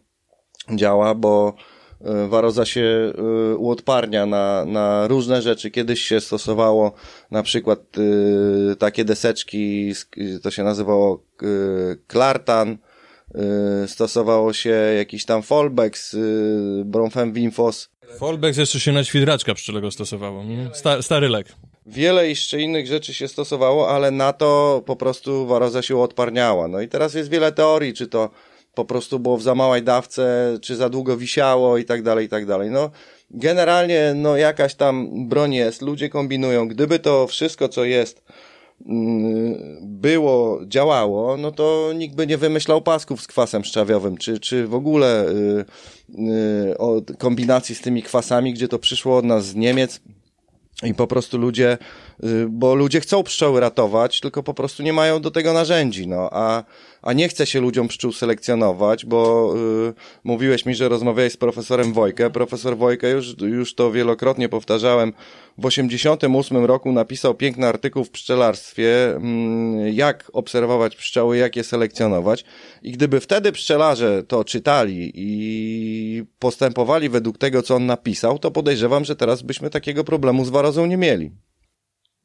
działa, bo y, waroza się uodparnia na, na różne rzeczy. Kiedyś się stosowało na przykład takie deseczki, to się nazywało klartan, stosowało się jakiś tam y, bromfem Wimfos. Folbex jeszcze się na świdraczka pszczelego stosowało. nie? Sta, stary lek. Wiele jeszcze innych rzeczy się stosowało, ale na to po prostu waroza się uodparniała. No i teraz jest wiele teorii, czy to po prostu było w za małej dawce, czy za długo wisiało i tak dalej, i tak dalej. No, generalnie, no jakaś tam broń jest, ludzie kombinują. Gdyby to wszystko, co jest, mm, było, działało, no to nikt by nie wymyślał pasków z kwasem szczawiowym, czy, czy w ogóle y, y, o kombinacji z tymi kwasami, gdzie to przyszło od nas z Niemiec, i po prostu ludzie, y, bo ludzie chcą pszczoły ratować, tylko po prostu nie mają do tego narzędzi, no, a, a nie chce się ludziom pszczół selekcjonować, bo y, mówiłeś mi, że rozmawiałeś z profesorem Wojkę. Profesor Wojkę, już, już to wielokrotnie powtarzałem, w 88 roku napisał piękny artykuł w pszczelarstwie, mm, jak obserwować pszczoły, jak je selekcjonować. I gdyby wtedy pszczelarze to czytali i postępowali według tego, co on napisał, to podejrzewam, że teraz byśmy takiego problemu z warozą nie mieli.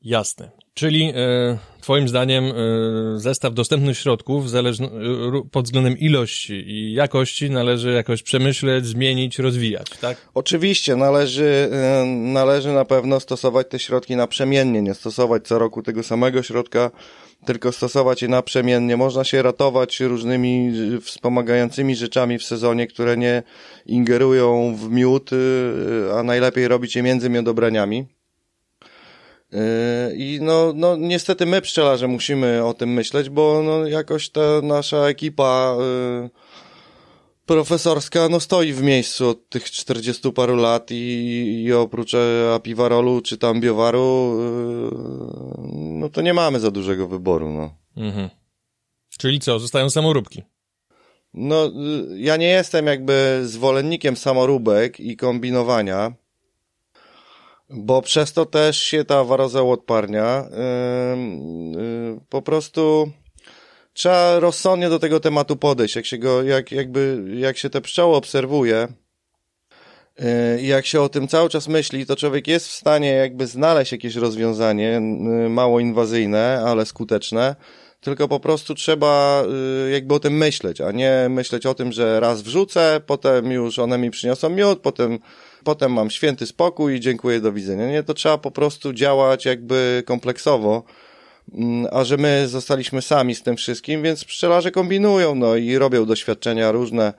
Jasne. Czyli e, twoim zdaniem e, zestaw dostępnych środków zależno, e, pod względem ilości i jakości należy jakoś przemyśleć, zmienić, rozwijać, tak? Oczywiście należy, e, należy na pewno stosować te środki naprzemiennie, nie stosować co roku tego samego środka, tylko stosować je naprzemiennie. Można się ratować różnymi e, wspomagającymi rzeczami w sezonie, które nie ingerują w miód, e, a najlepiej robić je między miodobraniami. Yy, I no, no niestety my pszczelarze musimy o tym myśleć, bo no jakoś ta nasza ekipa yy, profesorska no stoi w miejscu od tych 40 paru lat i, i oprócz e, apiwarolu czy tam biowaru yy, no to nie mamy za dużego wyboru, no. Mhm. Czyli co, zostają samoróbki. No, y, ja nie jestem jakby zwolennikiem samoróbek i kombinowania, bo przez to też się ta waroza odparnia. Y, Po prostu trzeba rozsądnie do tego tematu podejść. Jak się go, jak, jakby, jak się te pszczoły obserwuje, y, i jak się o tym cały czas myśli, to człowiek jest w stanie jakby znaleźć jakieś rozwiązanie, y, mało inwazyjne, ale skuteczne, tylko po prostu trzeba y, jakby o tym myśleć, a nie myśleć o tym, że raz wrzucę, potem już one mi przyniosą miód, potem, potem mam święty spokój i dziękuję, do widzenia. Nie, to trzeba po prostu działać jakby kompleksowo, Mm, a że my zostaliśmy sami z tym wszystkim, więc pszczelarze kombinują, no i robią doświadczenia różne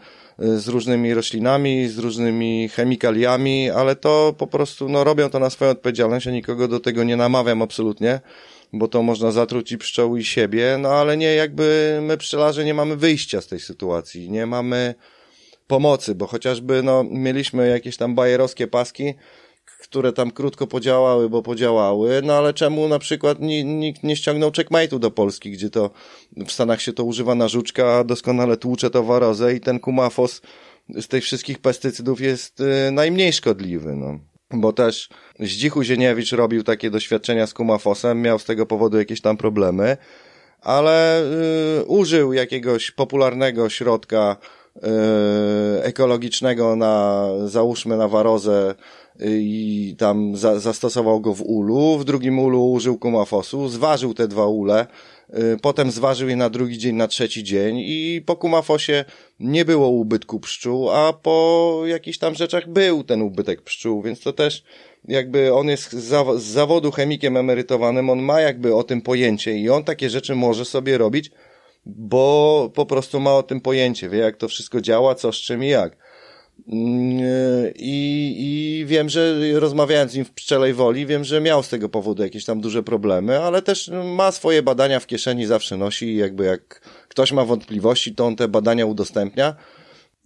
y, z różnymi roślinami, z różnymi chemikaliami, ale to po prostu, no robią to na swoją odpowiedzialność, ja nikogo do tego nie namawiam absolutnie, bo to można zatruć i pszczoły i siebie, no ale nie, jakby my pszczelarze nie mamy wyjścia z tej sytuacji, nie mamy pomocy, bo chociażby, no, mieliśmy jakieś tam bajerowskie paski, które tam krótko podziałały, bo podziałały, no ale czemu na przykład ni- nikt nie ściągnął checkmate'u do Polski, gdzie to w Stanach się to używa na żuczka, doskonale tłucze to warozę i ten kumafos z tych wszystkich pestycydów jest y, najmniej szkodliwy, no. Bo też Zdzichu Zieniewicz robił takie doświadczenia z kumafosem, miał z tego powodu jakieś tam problemy, ale y, użył jakiegoś popularnego środka ekologicznego na, załóżmy na warozę i tam za, zastosował go w ulu, w drugim ulu użył kumafosu, zważył te dwa ule, y, potem zważył je na drugi dzień, na trzeci dzień i po kumafosie nie było ubytku pszczół, a po jakichś tam rzeczach był ten ubytek pszczół, więc to też jakby on jest z zawodu chemikiem emerytowanym, on ma jakby o tym pojęcie i on takie rzeczy może sobie robić, bo po prostu ma o tym pojęcie, wie jak to wszystko działa, co z czym i jak. Mm, I, I wiem, że rozmawiając z nim w Pszczelej Woli, wiem, że miał z tego powodu jakieś tam duże problemy, ale też ma swoje badania w kieszeni, zawsze nosi i jakby jak ktoś ma wątpliwości, to on te badania udostępnia.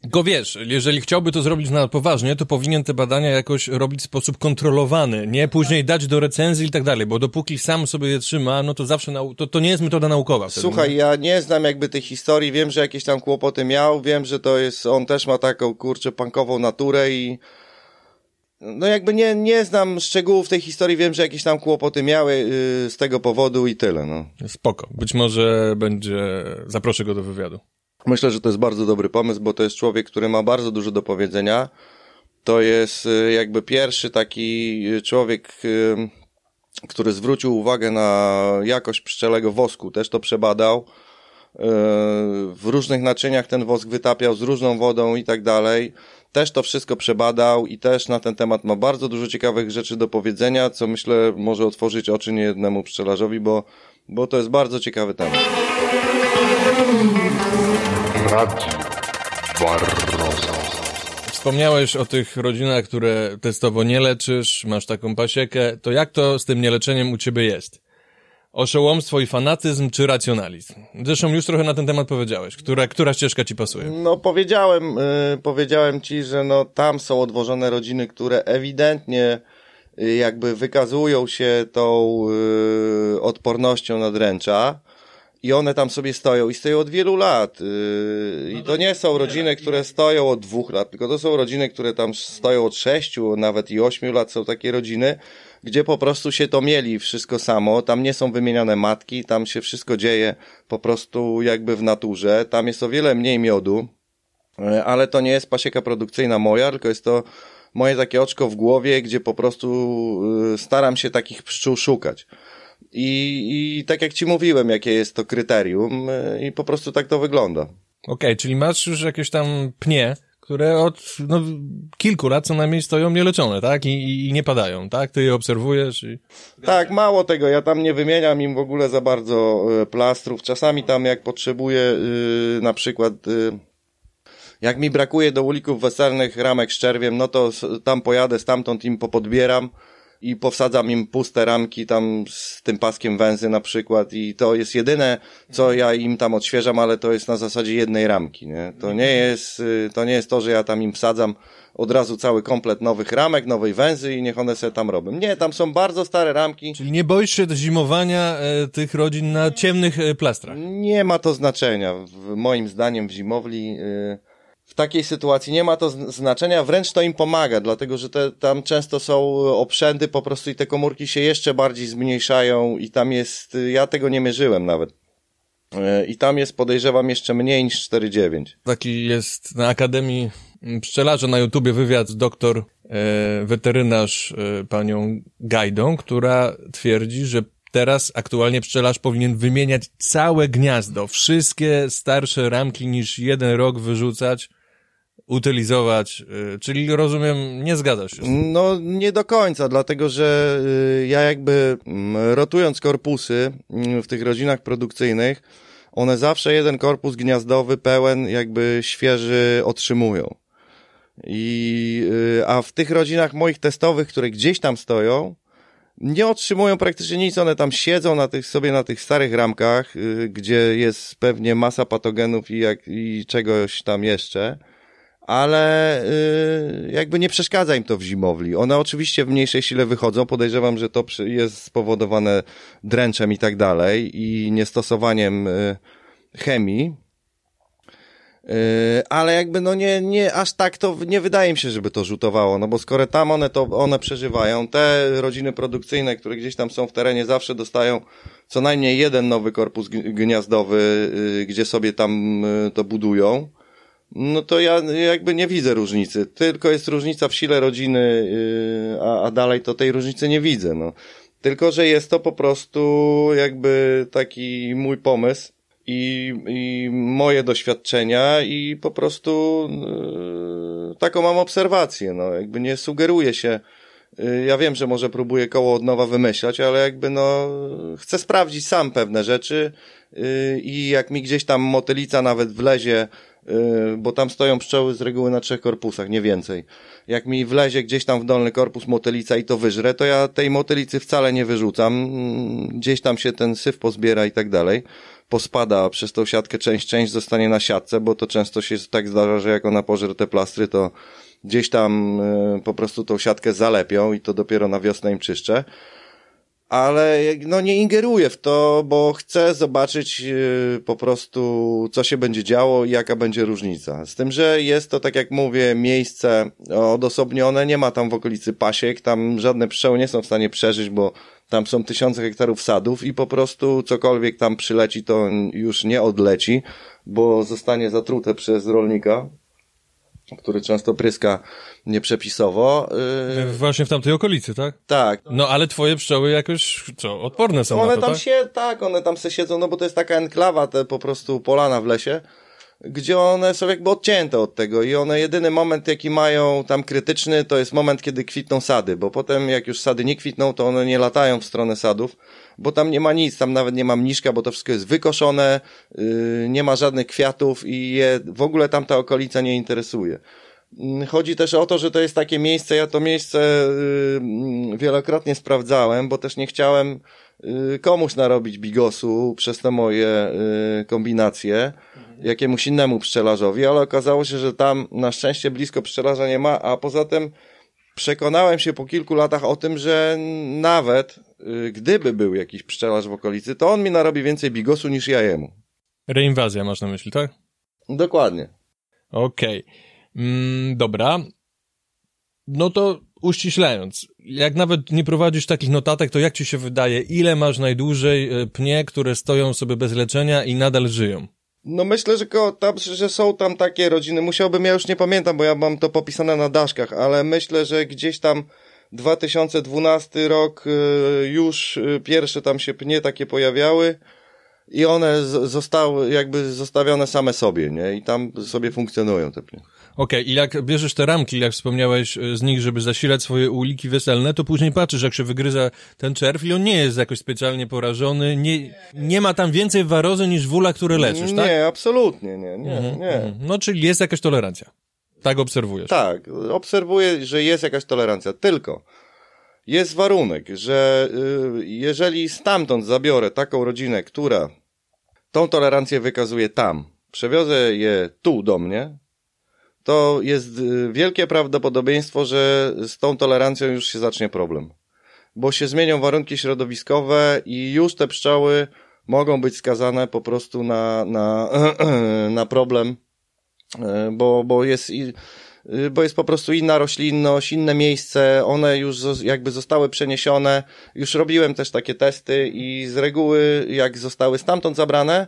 Go wiesz, jeżeli chciałby to zrobić na poważnie, to powinien te badania jakoś robić w sposób kontrolowany, nie później dać do recenzji i tak dalej, bo dopóki sam sobie je trzyma, no to zawsze nau- to, to nie jest metoda naukowa. Wtedy, Słuchaj, ja nie znam jakby tej historii, wiem, że jakieś tam kłopoty miał, wiem, że to jest, on też ma taką, kurczę, punkową naturę i No jakby nie, nie znam szczegółów tej historii, wiem, że jakieś tam kłopoty miały yy, z tego powodu i tyle, no. Spoko. Być może będzie... Zaproszę go do wywiadu. Myślę, że to jest bardzo dobry pomysł, bo to jest człowiek, który ma bardzo dużo do powiedzenia. To jest y, jakby pierwszy taki y, człowiek, y, który zwrócił uwagę na jakość pszczelego wosku. Też to przebadał. W różnych naczyniach ten wosk wytapiał z różną wodą i tak dalej. Też to wszystko przebadał i też na ten temat ma bardzo dużo ciekawych rzeczy do powiedzenia, co myślę może otworzyć oczy niejednemu pszczelarzowi, bo, bo to jest bardzo ciekawy temat. Radio Barroza. Wspomniałeś o tych rodzinach, które testowo nie leczysz, masz taką pasiekę. To jak to z tym nieleczeniem u ciebie jest? Oszołomstwo i fanatyzm, czy racjonalizm? Zresztą już trochę na ten temat powiedziałeś. Która, która ścieżka ci pasuje? No powiedziałem, y, powiedziałem ci, że no tam są odwożone rodziny, które ewidentnie y, jakby wykazują się tą y, odpornością na dręcza i one tam sobie stoją i stoją od wielu lat. Yy, I to nie są rodziny, które stoją od dwóch lat, tylko to są rodziny, które tam stoją od sześciu, nawet i ośmiu lat są takie rodziny, gdzie po prostu się to mieli wszystko samo, tam nie są wymieniane matki, tam się wszystko dzieje po prostu jakby w naturze, tam jest o wiele mniej miodu, yy, ale to nie jest pasieka produkcyjna moja, tylko jest to moje takie oczko w głowie, gdzie po prostu yy, staram się takich pszczół szukać. I, I tak jak ci mówiłem, jakie jest to kryterium i po prostu tak to wygląda. Okej, okay, czyli masz już jakieś tam pnie, które od no, kilku lat co najmniej stoją nieleczone, tak? I, I, nie padają, tak? Ty je obserwujesz i... Tak, mało tego, ja tam nie wymieniam im w ogóle za bardzo y, plastrów. Czasami tam jak potrzebuję y, na przykład... Y, jak mi brakuje do ulików weselnych ramek z czerwiem, no to tam pojadę, stamtąd im popodbieram i powsadzam im puste ramki tam z tym paskiem węzy na przykład i to jest jedyne, co ja im tam odświeżam, ale to jest na zasadzie jednej ramki, nie? To nie jest, to nie jest to, że ja tam im wsadzam od razu cały komplet nowych ramek, nowej węzy i niech one sobie tam robią. Nie, tam są bardzo stare ramki. Czyli nie boisz się zimowania e, tych rodzin na ciemnych e, plastrach? Nie ma to znaczenia. W, moim zdaniem w zimowli... Y, w takiej sytuacji nie ma to znaczenia, wręcz to im pomaga, dlatego że te, tam często są obszędy po prostu i te komórki się jeszcze bardziej zmniejszają i tam jest, ja tego nie mierzyłem nawet. E, I tam jest, podejrzewam, jeszcze mniej niż 4,9. Taki jest na Akademii Pszczelarza na YouTubie wywiad z doktor e, weterynarz e, panią Gajdą, która twierdzi, że teraz aktualnie pszczelarz powinien wymieniać całe gniazdo, wszystkie starsze ramki niż jeden rok wyrzucać, utylizować, y, czyli rozumiem, nie zgadzasz się? No nie do końca, dlatego że y, ja jakby mm, rotując korpusy mm, w tych rodzinach produkcyjnych, one zawsze jeden korpus gniazdowy pełen jakby świeży otrzymują. I, y, a w tych rodzinach moich testowych, które gdzieś tam stoją, nie otrzymują praktycznie nic, one tam siedzą na tych, sobie na tych starych ramkach, yy, gdzie jest pewnie masa patogenów i, jak, i czegoś tam jeszcze, ale yy, jakby nie przeszkadza im to w zimowli. One oczywiście w mniejszej sile wychodzą, podejrzewam, że to jest spowodowane dręczem i tak dalej i niestosowaniem yy, chemii, ale jakby no nie, nie, aż tak to nie wydaje mi się, żeby to rzutowało, no bo skoro tam one to, one przeżywają, te rodziny produkcyjne, które gdzieś tam są w terenie, zawsze dostają co najmniej jeden nowy korpus gniazdowy, yy, gdzie sobie tam yy, to budują, no to ja jakby nie widzę różnicy. Tylko jest różnica w sile rodziny, a, a dalej to tej różnicy nie widzę, no. Tylko, że jest to po prostu jakby taki mój pomysł, i, i moje doświadczenia i po prostu yy, taką mam obserwację, no, jakby nie sugeruje się, yy, ja wiem, że może próbuję koło od nowa wymyślać, ale jakby no, chcę sprawdzić sam pewne rzeczy yy, i jak mi gdzieś tam motylica nawet wlezie, yy, bo tam stoją pszczoły z reguły na trzech korpusach, nie więcej. Jak mi wlezie gdzieś tam w dolny korpus motylica i to wyżre, to ja tej motylicy wcale nie wyrzucam, yy, gdzieś tam się ten syf pozbiera i tak dalej pospada przez tą siatkę część, część zostanie na siatce, bo to często się tak zdarza, że jak ona pożre te plastry, to gdzieś tam y, po prostu tą siatkę zalepią i to dopiero na wiosnę im czyszczę. Ale no nie ingeruję w to, bo chcę zobaczyć yy, po prostu, co się będzie działo i jaka będzie różnica. Z tym, że jest to, tak jak mówię, miejsce odosobnione, nie ma tam w okolicy pasiek, tam żadne pszczoły nie są w stanie przeżyć, bo tam są tysiące hektarów sadów i po prostu cokolwiek tam przyleci, to już nie odleci, bo zostanie zatrute przez rolnika, który często pryska nieprzepisowo. Yy, Właśnie w tamtej okolicy, tak? tak. No ale twoje pszczoły jakoś, co, odporne są One na to, tam tak? się, tak, one tam se siedzą, no bo to jest taka enklawa, te po prostu polana w lesie, gdzie one są jakby odcięte od tego i one jedyny moment, jaki mają tam krytyczny, to jest moment, kiedy kwitną sady, bo potem jak już sady nie kwitną, to one nie latają w stronę sadów, bo tam nie ma nic, tam nawet nie ma mniszka, bo to wszystko jest wykoszone, yy, nie ma żadnych kwiatów i je w ogóle tamta okolica nie interesuje. Mm, Chodzi też o to, że to jest takie miejsce, ja to miejsce y, wielokrotnie sprawdzałem, bo też nie chciałem y, komuś narobić bigosu przez te moje y, kombinacje, jakiemuś innemu pszczelarzowi, ale okazało się, że tam na szczęście blisko pszczelarza nie ma, a poza tym przekonałem się po kilku latach o tym, że nawet y, gdyby był jakiś pszczelarz w okolicy, to on mi narobi więcej bigosu niż ja jemu. Reinwazja masz na myśli, tak? Dokładnie. Okej. Mm, dobra. No to uściślając, jak nawet nie prowadzisz takich notatek, to jak ci się wydaje, ile masz najdłużej e, pnie, które stoją sobie bez leczenia i nadal żyją? No myślę, że, tam, że są tam takie rodziny. Musiałbym, ja już nie pamiętam, bo ja mam to popisane na daszkach, ale myślę, że gdzieś tam 2012 rok y, już y, pierwsze tam się pnie takie pojawiały i one zostały jakby zostawione same sobie, nie? I tam sobie funkcjonują te pnie. Okej, i jak bierzesz te ramki, jak wspomniałeś e, z nich, żeby zasilać swoje uliki weselne, to później patrzysz, jak się wygryza ten czerw i on nie jest jakoś specjalnie porażony, nie, nie ma tam więcej warozy niż wula, które leczysz, nie, tak? absolutnie nie, nie, nie. Mhm. No, czyli jest jakaś tolerancja. Tak obserwujesz. Tak, obserwuję, że jest jakaś tolerancja, tylko jest warunek, że y, jeżeli stamtąd zabiorę taką rodzinę, która tą tolerancję wykazuje tam, przewiozę je tu do mnie, to jest y, wielkie prawdopodobieństwo, że z tą tolerancją już się zacznie problem. Bo się zmienią warunki środowiskowe i już te pszczoły mogą być skazane po prostu na, na, [clears throat] na problem, y, bo, bo jest i, y, bo jest po prostu inna roślinność, inne miejsce, one już jakby zostały przeniesione. Już robiłem też takie testy i z reguły jak zostały stamtąd zabrane,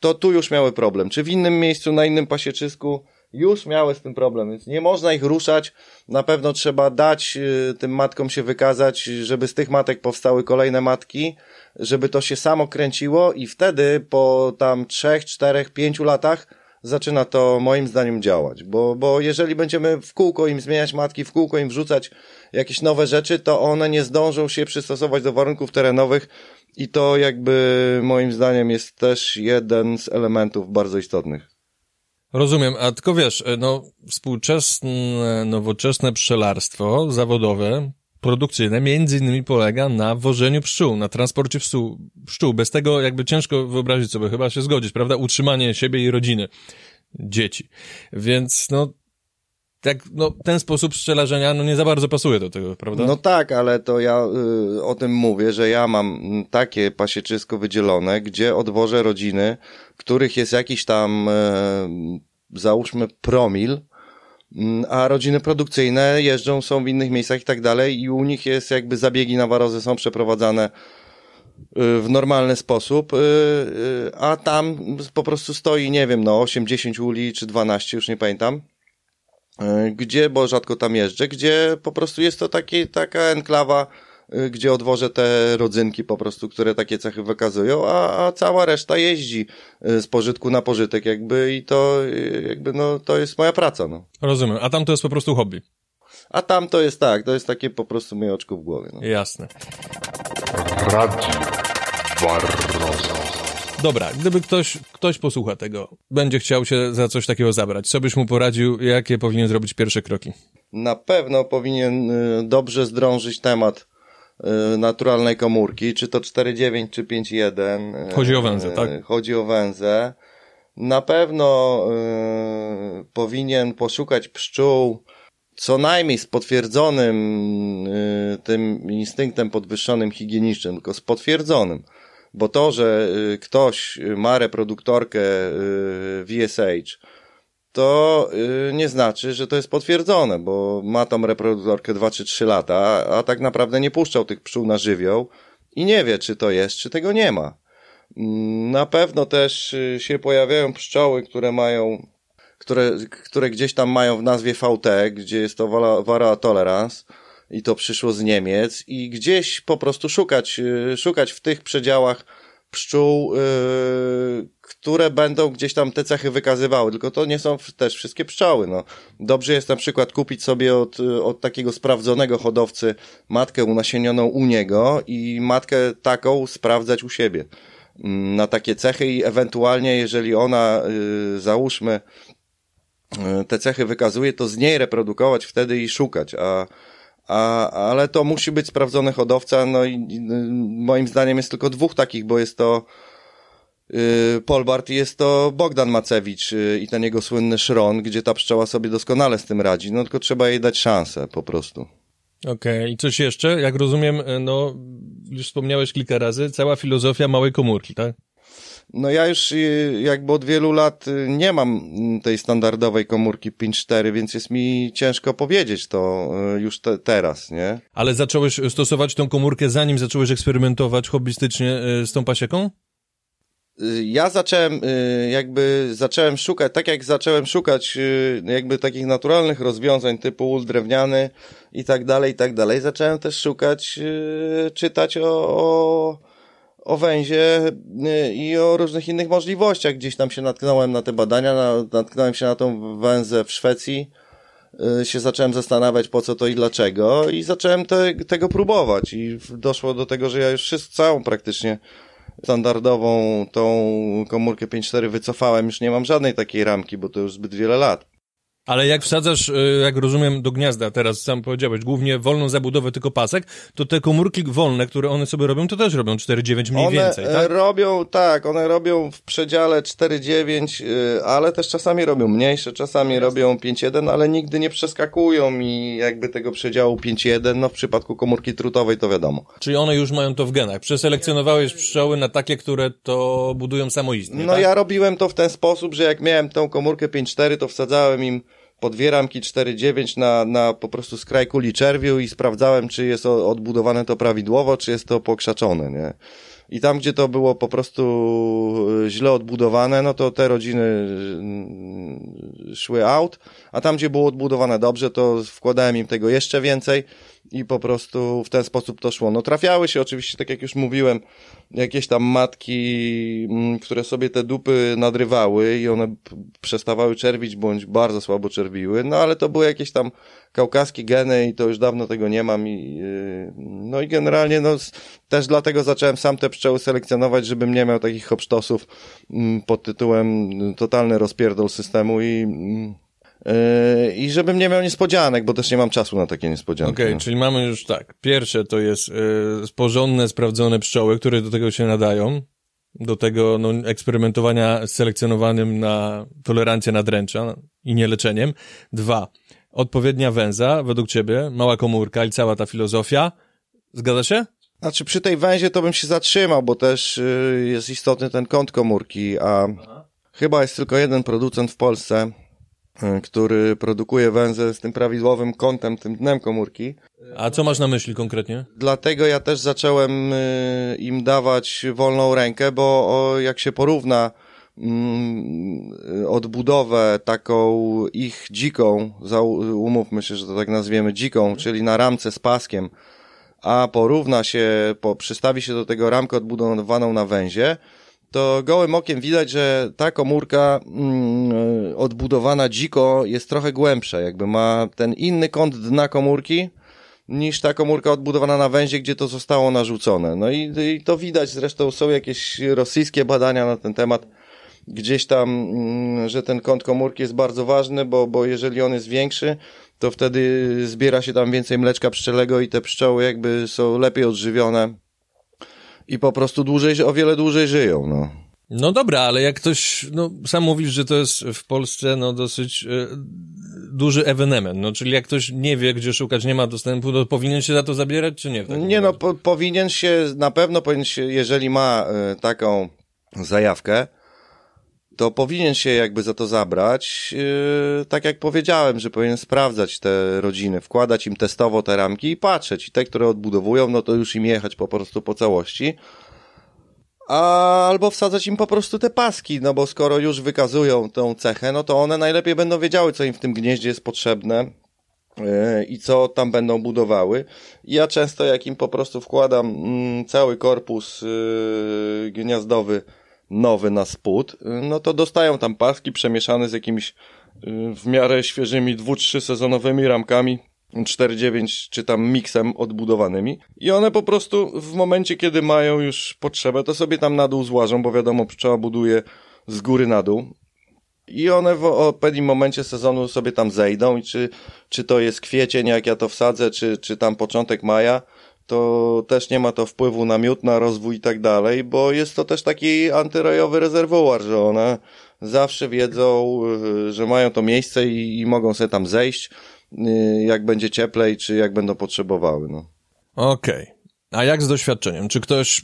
to tu już miały problem. Czy w innym miejscu, na innym pasieczysku już miały z tym problem, więc nie można ich ruszać. Na pewno trzeba dać y, tym matkom się wykazać, żeby z tych matek powstały kolejne matki, żeby to się samo kręciło i wtedy po tam trzech, czterech, pięciu latach zaczyna to moim zdaniem działać, bo, bo jeżeli będziemy w kółko im zmieniać matki, w kółko im wrzucać jakieś nowe rzeczy, to one nie zdążą się przystosować do warunków terenowych i to jakby moim zdaniem jest też jeden z elementów bardzo istotnych. Rozumiem, a tylko wiesz, e, no, współczesne, nowoczesne pszczelarstwo zawodowe, produkcyjne, między innymi polega na wożeniu pszczół, na transporcie pszczół, pszczół. Bez tego jakby ciężko wyobrazić sobie, chyba się zgodzić, prawda? Utrzymanie siebie i rodziny, dzieci. Więc, no, tak, no, ten sposób pszczelarzenia, no, nie za bardzo pasuje do tego, prawda? No tak, ale to ja y, o tym mówię, że ja mam takie pasieczysko wydzielone, gdzie odwożę rodziny, których jest jakiś tam, e, załóżmy, promil, mm, a rodziny produkcyjne jeżdżą, są w innych miejscach i tak dalej i u nich jest jakby zabiegi na warozę są przeprowadzane y, w normalny sposób, y, y, a tam po prostu stoi, nie wiem, no 8-10 uli czy 12, już nie pamiętam. Y, Gdzie, bo rzadko tam jeżdżę, gdzie po prostu jest to taki, taka enklawa, y, gdzie odwożę te rodzynki po prostu, które takie cechy wykazują, a, a cała reszta jeździ y, z pożytku na pożytek jakby i to jakby no to jest moja praca, no. Rozumiem, a tam to jest po prostu hobby. A tam to jest tak, to jest takie po prostu moje oczko w głowie, no. Jasne. Radio Barroso. Dobra, gdyby ktoś, ktoś posłucha tego, będzie chciał się za coś takiego zabrać, co byś mu poradził, jakie powinien zrobić pierwsze kroki? Na pewno powinien y, dobrze zdrążyć temat y, naturalnej komórki, czy to 4.9, czy 5.1. y, Chodzi o węzę, tak? Chodzi o węzę. Na pewno powinien poszukać pszczół, co najmniej z potwierdzonym tym instynktem podwyższonym higienicznym, tylko z potwierdzonym. Bo to, że y, ktoś ma reproduktorkę y, VSH, to y, nie znaczy, że to jest potwierdzone, bo ma tą reproduktorkę 2 czy 3 lata, a tak naprawdę nie puszczał tych pszczół na żywioł i nie wie, czy to jest, czy tego nie ma. Mm, Na pewno też się pojawiają pszczoły, które mają, które, które gdzieś tam mają w nazwie VT, gdzie jest to Varroa tolerance i to przyszło z Niemiec i gdzieś po prostu szukać, y, szukać w tych przedziałach pszczół, yy, które będą gdzieś tam te cechy wykazywały, tylko to nie są też wszystkie pszczoły. No. Dobrze jest na przykład kupić sobie od, y, od takiego sprawdzonego hodowcy matkę unasienioną u niego i matkę taką sprawdzać u siebie mm, na takie cechy i ewentualnie, jeżeli ona, y, załóżmy, y, te cechy wykazuje, to z niej reprodukować wtedy i szukać, a, a, ale to musi być sprawdzony hodowca, no i y, moim zdaniem jest tylko dwóch takich, bo jest to y, Polbart i jest to Bogdan Macewicz y, i ten jego słynny szron, gdzie ta pszczoła sobie doskonale z tym radzi, no tylko trzeba jej dać szansę po prostu. Okej, i coś jeszcze? Jak rozumiem, e, no, już wspomniałeś kilka razy, cała filozofia małej komórki, tak? No ja już y, jakby od wielu lat y, nie mam tej standardowej komórki 5.4, więc jest mi ciężko powiedzieć to y, już te, teraz, nie? Ale zacząłeś stosować tą komórkę zanim zacząłeś eksperymentować hobbystycznie z tą pasieką? Ja zacząłem jakby zacząłem szukać, tak jak zacząłem szukać jakby takich naturalnych rozwiązań typu ul drewniany i tak dalej, i tak dalej, zacząłem też szukać, czytać o, o, o węzie y, i o różnych innych możliwościach. Gdzieś tam się natknąłem na te badania, na, natknąłem się na tą węzę w Szwecji, y, się zacząłem zastanawiać po co to i dlaczego i zacząłem te, tego próbować i doszło do tego, że ja już całą praktycznie standardową tą komórkę 5.4 wycofałem, już nie mam żadnej takiej ramki, bo to już zbyt wiele lat. Ale jak wsadzasz, e, jak rozumiem, do gniazda, teraz sam powiedziałeś, głównie wolną zabudowę, tylko pasek, to te komórki wolne, które one sobie robią, to też robią 4,9 mniej one więcej, e, tak? robią, tak, one robią w przedziale 4,9, y, ale też czasami robią mniejsze, czasami robią 5,1, ale nigdy nie przeskakują mi jakby tego przedziału 5,1, no w przypadku komórki trutowej to wiadomo. Czyli one już mają to w genach. Przeselekcjonowałeś pszczoły na takie, które to budują samoistnie, No tak? ja robiłem to w ten sposób, że jak miałem tą komórkę 5.4, to wsadzałem im po dwie ramki 4.9 na, na po prostu skraj kuli czerwiu i sprawdzałem, czy jest odbudowane to prawidłowo, czy jest to pokrzaczone, nie? I tam, gdzie to było po prostu y, źle odbudowane, no to te rodziny y, szły out, a tam, gdzie było odbudowane dobrze, to wkładałem im tego jeszcze więcej i po prostu w ten sposób to szło. No trafiały się oczywiście, tak jak już mówiłem, jakieś tam matki, mm, które sobie te dupy nadrywały i one przestawały czerwić bądź bardzo słabo czerwiły, no ale to były jakieś tam kaukaskie geny i to już dawno tego nie mam i yy, no i generalnie no też dlatego zacząłem sam te pszczoły selekcjonować, żebym nie miał takich hopsztosów mm, pod tytułem y, totalny rozpierdol systemu i mm, yy, i żebym nie miał niespodzianek, bo też nie mam czasu na takie niespodzianki. Okej, no. czyli mamy już tak. Pierwsze to jest y, porządne, sprawdzone pszczoły, które do tego się nadają. Do tego no, eksperymentowania z selekcjonowanym na tolerancję nadręcza i nieleczeniem. Dwa, odpowiednia węza, według ciebie, mała komórka i cała ta filozofia. Zgadza się? Znaczy przy tej węzie to bym się zatrzymał, bo też y, jest istotny ten kąt komórki, a chyba jest tylko jeden producent w Polsce, y, który produkuje węzę z tym prawidłowym kątem, tym dnem komórki. A co masz na myśli konkretnie? Dlatego ja też zacząłem y, im dawać wolną rękę, bo o, jak się porówna odbudowę taką ich dziką, umówmy się, że to tak nazwiemy dziką, czyli na ramce z paskiem, a porówna się, po, przystawi się do tego ramkę odbudowaną na węzie, to gołym okiem widać, że ta komórka mm, y, odbudowana dziko jest trochę głębsza, jakby ma ten inny kąt dna komórki, niż ta komórka odbudowana na węzie, gdzie to zostało narzucone. No i, i to widać, zresztą są jakieś rosyjskie badania na ten temat, gdzieś tam, mm, że ten kąt komórki jest bardzo ważny, bo, bo jeżeli on jest większy, to wtedy zbiera się tam więcej mleczka pszczelego i te pszczoły jakby są lepiej odżywione i po prostu dłużej, o wiele dłużej żyją, no. No dobra, ale jak ktoś, no sam mówisz, że to jest w Polsce no dosyć e, duży ewenement, no czyli jak ktoś nie wie, gdzie szukać, nie ma dostępu, to powinien się za to zabierać, czy nie? Nie no, po, powinien się, na pewno powinien się, jeżeli ma e, taką zajawkę, to powinien się jakby za to zabrać. Yy, tak jak powiedziałem, że powinien sprawdzać te rodziny, wkładać im testowo te ramki i patrzeć. I te, które odbudowują, no to już im jechać po prostu po całości. A, albo wsadzać im po prostu te paski, no bo skoro już wykazują tą cechę, no to one najlepiej będą wiedziały, co im w tym gnieździe jest potrzebne yy, i co tam będą budowały. Ja często jak im po prostu wkładam mm, cały korpus yy, gniazdowy nowy na spód, no to dostają tam paski przemieszane z jakimiś yy, w miarę świeżymi dwu, trzy sezonowymi ramkami 4-9 czy tam miksem odbudowanymi. I one po prostu w momencie, kiedy mają już potrzebę, to sobie tam na dół złażą, bo wiadomo, pszczoła buduje z góry na dół. I one w odpowiednim momencie sezonu sobie tam zejdą i czy, czy to jest kwiecień, jak ja to wsadzę, czy, czy tam początek maja, to też nie ma to wpływu na miód, na rozwój i tak dalej, bo jest to też taki antyrojowy rezerwuar, że one zawsze wiedzą, y, że mają to miejsce i, i mogą sobie tam zejść, y, jak będzie cieplej, czy jak będą potrzebowały. No. Okej. Okay. A jak z doświadczeniem? Czy ktoś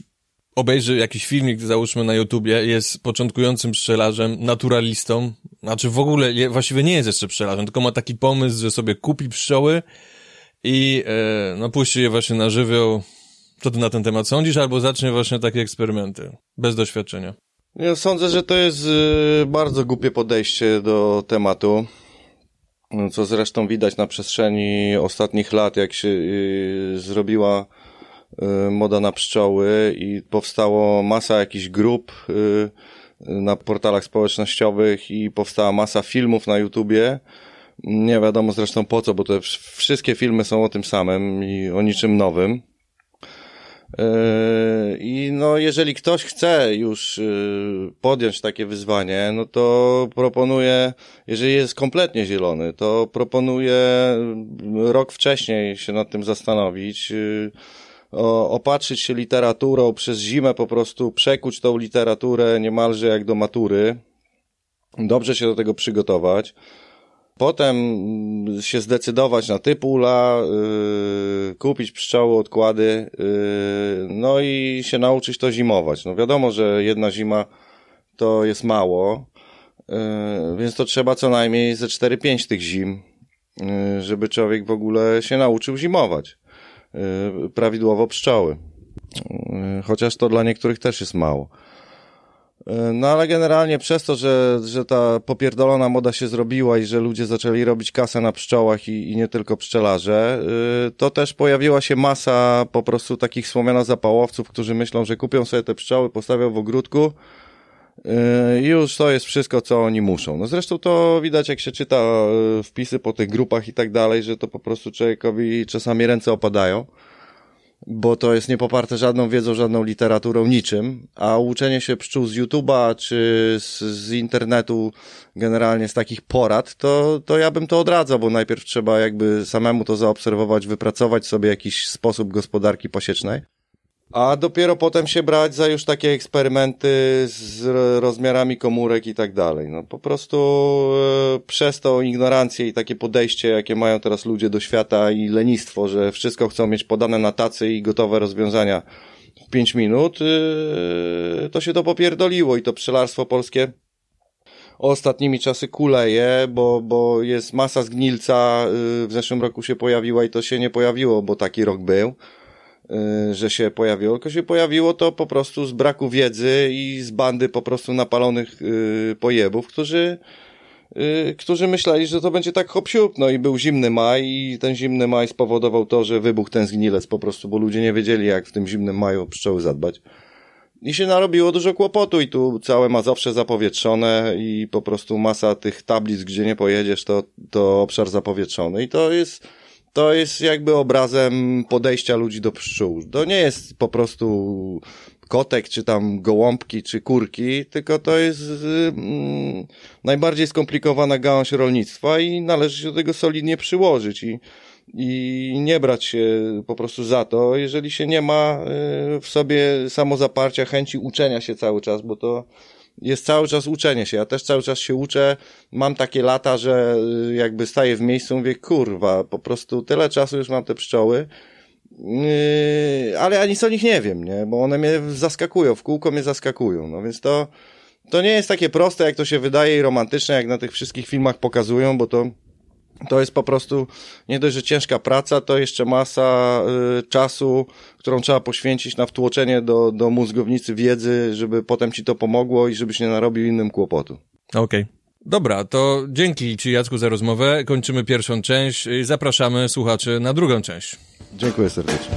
obejrzy jakiś filmik, załóżmy na YouTubie, jest początkującym pszczelarzem, naturalistą, znaczy w ogóle właściwie nie jest jeszcze pszczelarzem, tylko ma taki pomysł, że sobie kupi pszczoły, i e, no puści je właśnie na żywioł. Co ty na ten temat sądzisz? Albo zacznie właśnie takie eksperymenty, bez doświadczenia. Ja sądzę, że to jest y, bardzo głupie podejście do tematu, co zresztą widać na przestrzeni ostatnich lat, jak się y, zrobiła moda na pszczoły i powstało masa jakichś grup na portalach społecznościowych i powstała masa filmów na YouTubie, nie wiadomo zresztą po co, bo te wszystkie filmy są o tym samym i o niczym nowym. Yy, I no, jeżeli ktoś chce już yy, podjąć takie wyzwanie, no to proponuję, jeżeli jest kompletnie zielony, to proponuję rok wcześniej się nad tym zastanowić, yy, opatrzyć się literaturą, przez zimę po prostu przekuć tą literaturę niemalże jak do matury, dobrze się do tego przygotować. Potem się zdecydować na typ ula, yy, kupić pszczoły, odkłady, yy, no i się nauczyć to zimować. No wiadomo, że jedna zima to jest mało, yy, więc to trzeba co najmniej ze 4-5 tych zim, yy, żeby człowiek w ogóle się nauczył zimować. Yy, prawidłowo pszczoły. Yy, chociaż to dla niektórych też jest mało. No ale generalnie przez to, że, że ta popierdolona moda się zrobiła i że ludzie zaczęli robić kasę na pszczołach i, i nie tylko pszczelarze, y, to też pojawiła się masa po prostu takich słomiano-zapałowców, którzy myślą, że kupią sobie te pszczoły, postawią w ogródku y, i już to jest wszystko, co oni muszą. No zresztą to widać, jak się czyta wpisy po tych grupach i tak dalej, że to po prostu człowiekowi czasami ręce opadają bo to jest niepoparte żadną wiedzą, żadną literaturą, niczym, a uczenie się pszczół z YouTube'a czy z, z, internetu, generalnie z takich porad, to, to ja bym to odradzał, bo najpierw trzeba jakby samemu to zaobserwować, wypracować sobie jakiś sposób gospodarki pasiecznej. A dopiero potem się brać za już takie eksperymenty z rozmiarami komórek i tak dalej. No po prostu e, przez tą ignorancję i takie podejście, jakie mają teraz ludzie do świata i lenistwo, że wszystko chcą mieć podane na tacy i gotowe rozwiązania w pięć minut, e, to się to popierdoliło i to pszczelarstwo polskie ostatnimi czasy kuleje, bo, bo jest masa zgnilca, e, w zeszłym roku się pojawiła i to się nie pojawiło, bo taki rok był. Y, że się pojawiło, tylko się pojawiło to po prostu z braku wiedzy i z bandy po prostu napalonych y, pojebów, którzy y, którzy myśleli, że to będzie tak hop no i był zimny maj i ten zimny maj spowodował to, że wybuchł ten zgnilec po prostu, bo ludzie nie wiedzieli jak w tym zimnym maju pszczoły zadbać. I się narobiło dużo kłopotu i tu całe Mazowsze zapowietrzone i po prostu masa tych tablic, gdzie nie pojedziesz, to, to obszar zapowietrzony i to jest to jest jakby obrazem podejścia ludzi do pszczół. To nie jest po prostu kotek, czy tam gołąbki, czy kurki, tylko to jest mm, najbardziej skomplikowana gałąź rolnictwa i należy się do tego solidnie przyłożyć. I i nie brać się po prostu za to, jeżeli się nie ma y, w sobie samozaparcia, chęci uczenia się cały czas, bo to jest cały czas uczenie się. Ja też cały czas się uczę. Mam takie lata, że y, jakby staję w miejscu, mówię, kurwa, po prostu tyle czasu już mam te pszczoły, Yy, ale ja nic o nich nie wiem, nie? Bo one mnie zaskakują, w kółko mnie zaskakują. No więc to, to nie jest takie proste, jak to się wydaje i romantyczne, jak na tych wszystkich filmach pokazują, bo to, to jest po prostu nie dość, że ciężka praca, to jeszcze masa y, czasu, którą trzeba poświęcić na wtłoczenie do, do mózgownicy wiedzy, żeby potem ci to pomogło i żebyś nie narobił innym kłopotu. Okej. Dobra, to dzięki Ci Jacku za rozmowę. Kończymy pierwszą część i zapraszamy słuchaczy na drugą część. Dziękuję serdecznie.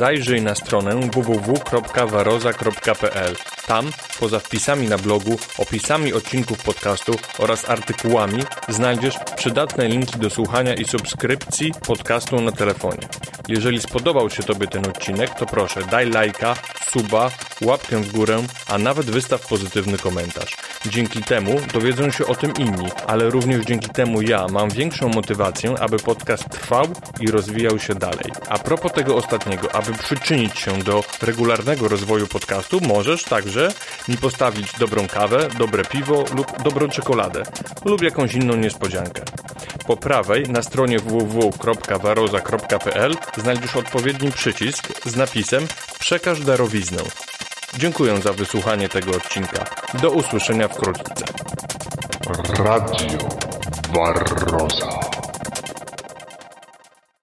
Zajrzyj na stronę www.waroza.pl. Tam, poza wpisami na blogu, opisami odcinków podcastu oraz artykułami, znajdziesz przydatne linki do słuchania i subskrypcji podcastu na telefonie. Jeżeli spodobał się Tobie ten odcinek, to proszę daj lajka, suba, łapkę w górę, a nawet wystaw pozytywny komentarz. Dzięki temu dowiedzą się o tym inni, ale również dzięki temu ja mam większą motywację, aby podcast trwał i rozwijał się dalej. A propos tego ostatniego, aby przyczynić się do regularnego rozwoju podcastu, możesz także mi postawić dobrą kawę, dobre piwo lub dobrą czekoladę lub jakąś inną niespodziankę. Po prawej na stronie www.waroza.pl znajdziesz odpowiedni przycisk z napisem Przekaż darowiznę. Dziękuję za wysłuchanie tego odcinka. Do usłyszenia wkrótce. Radio Barroza.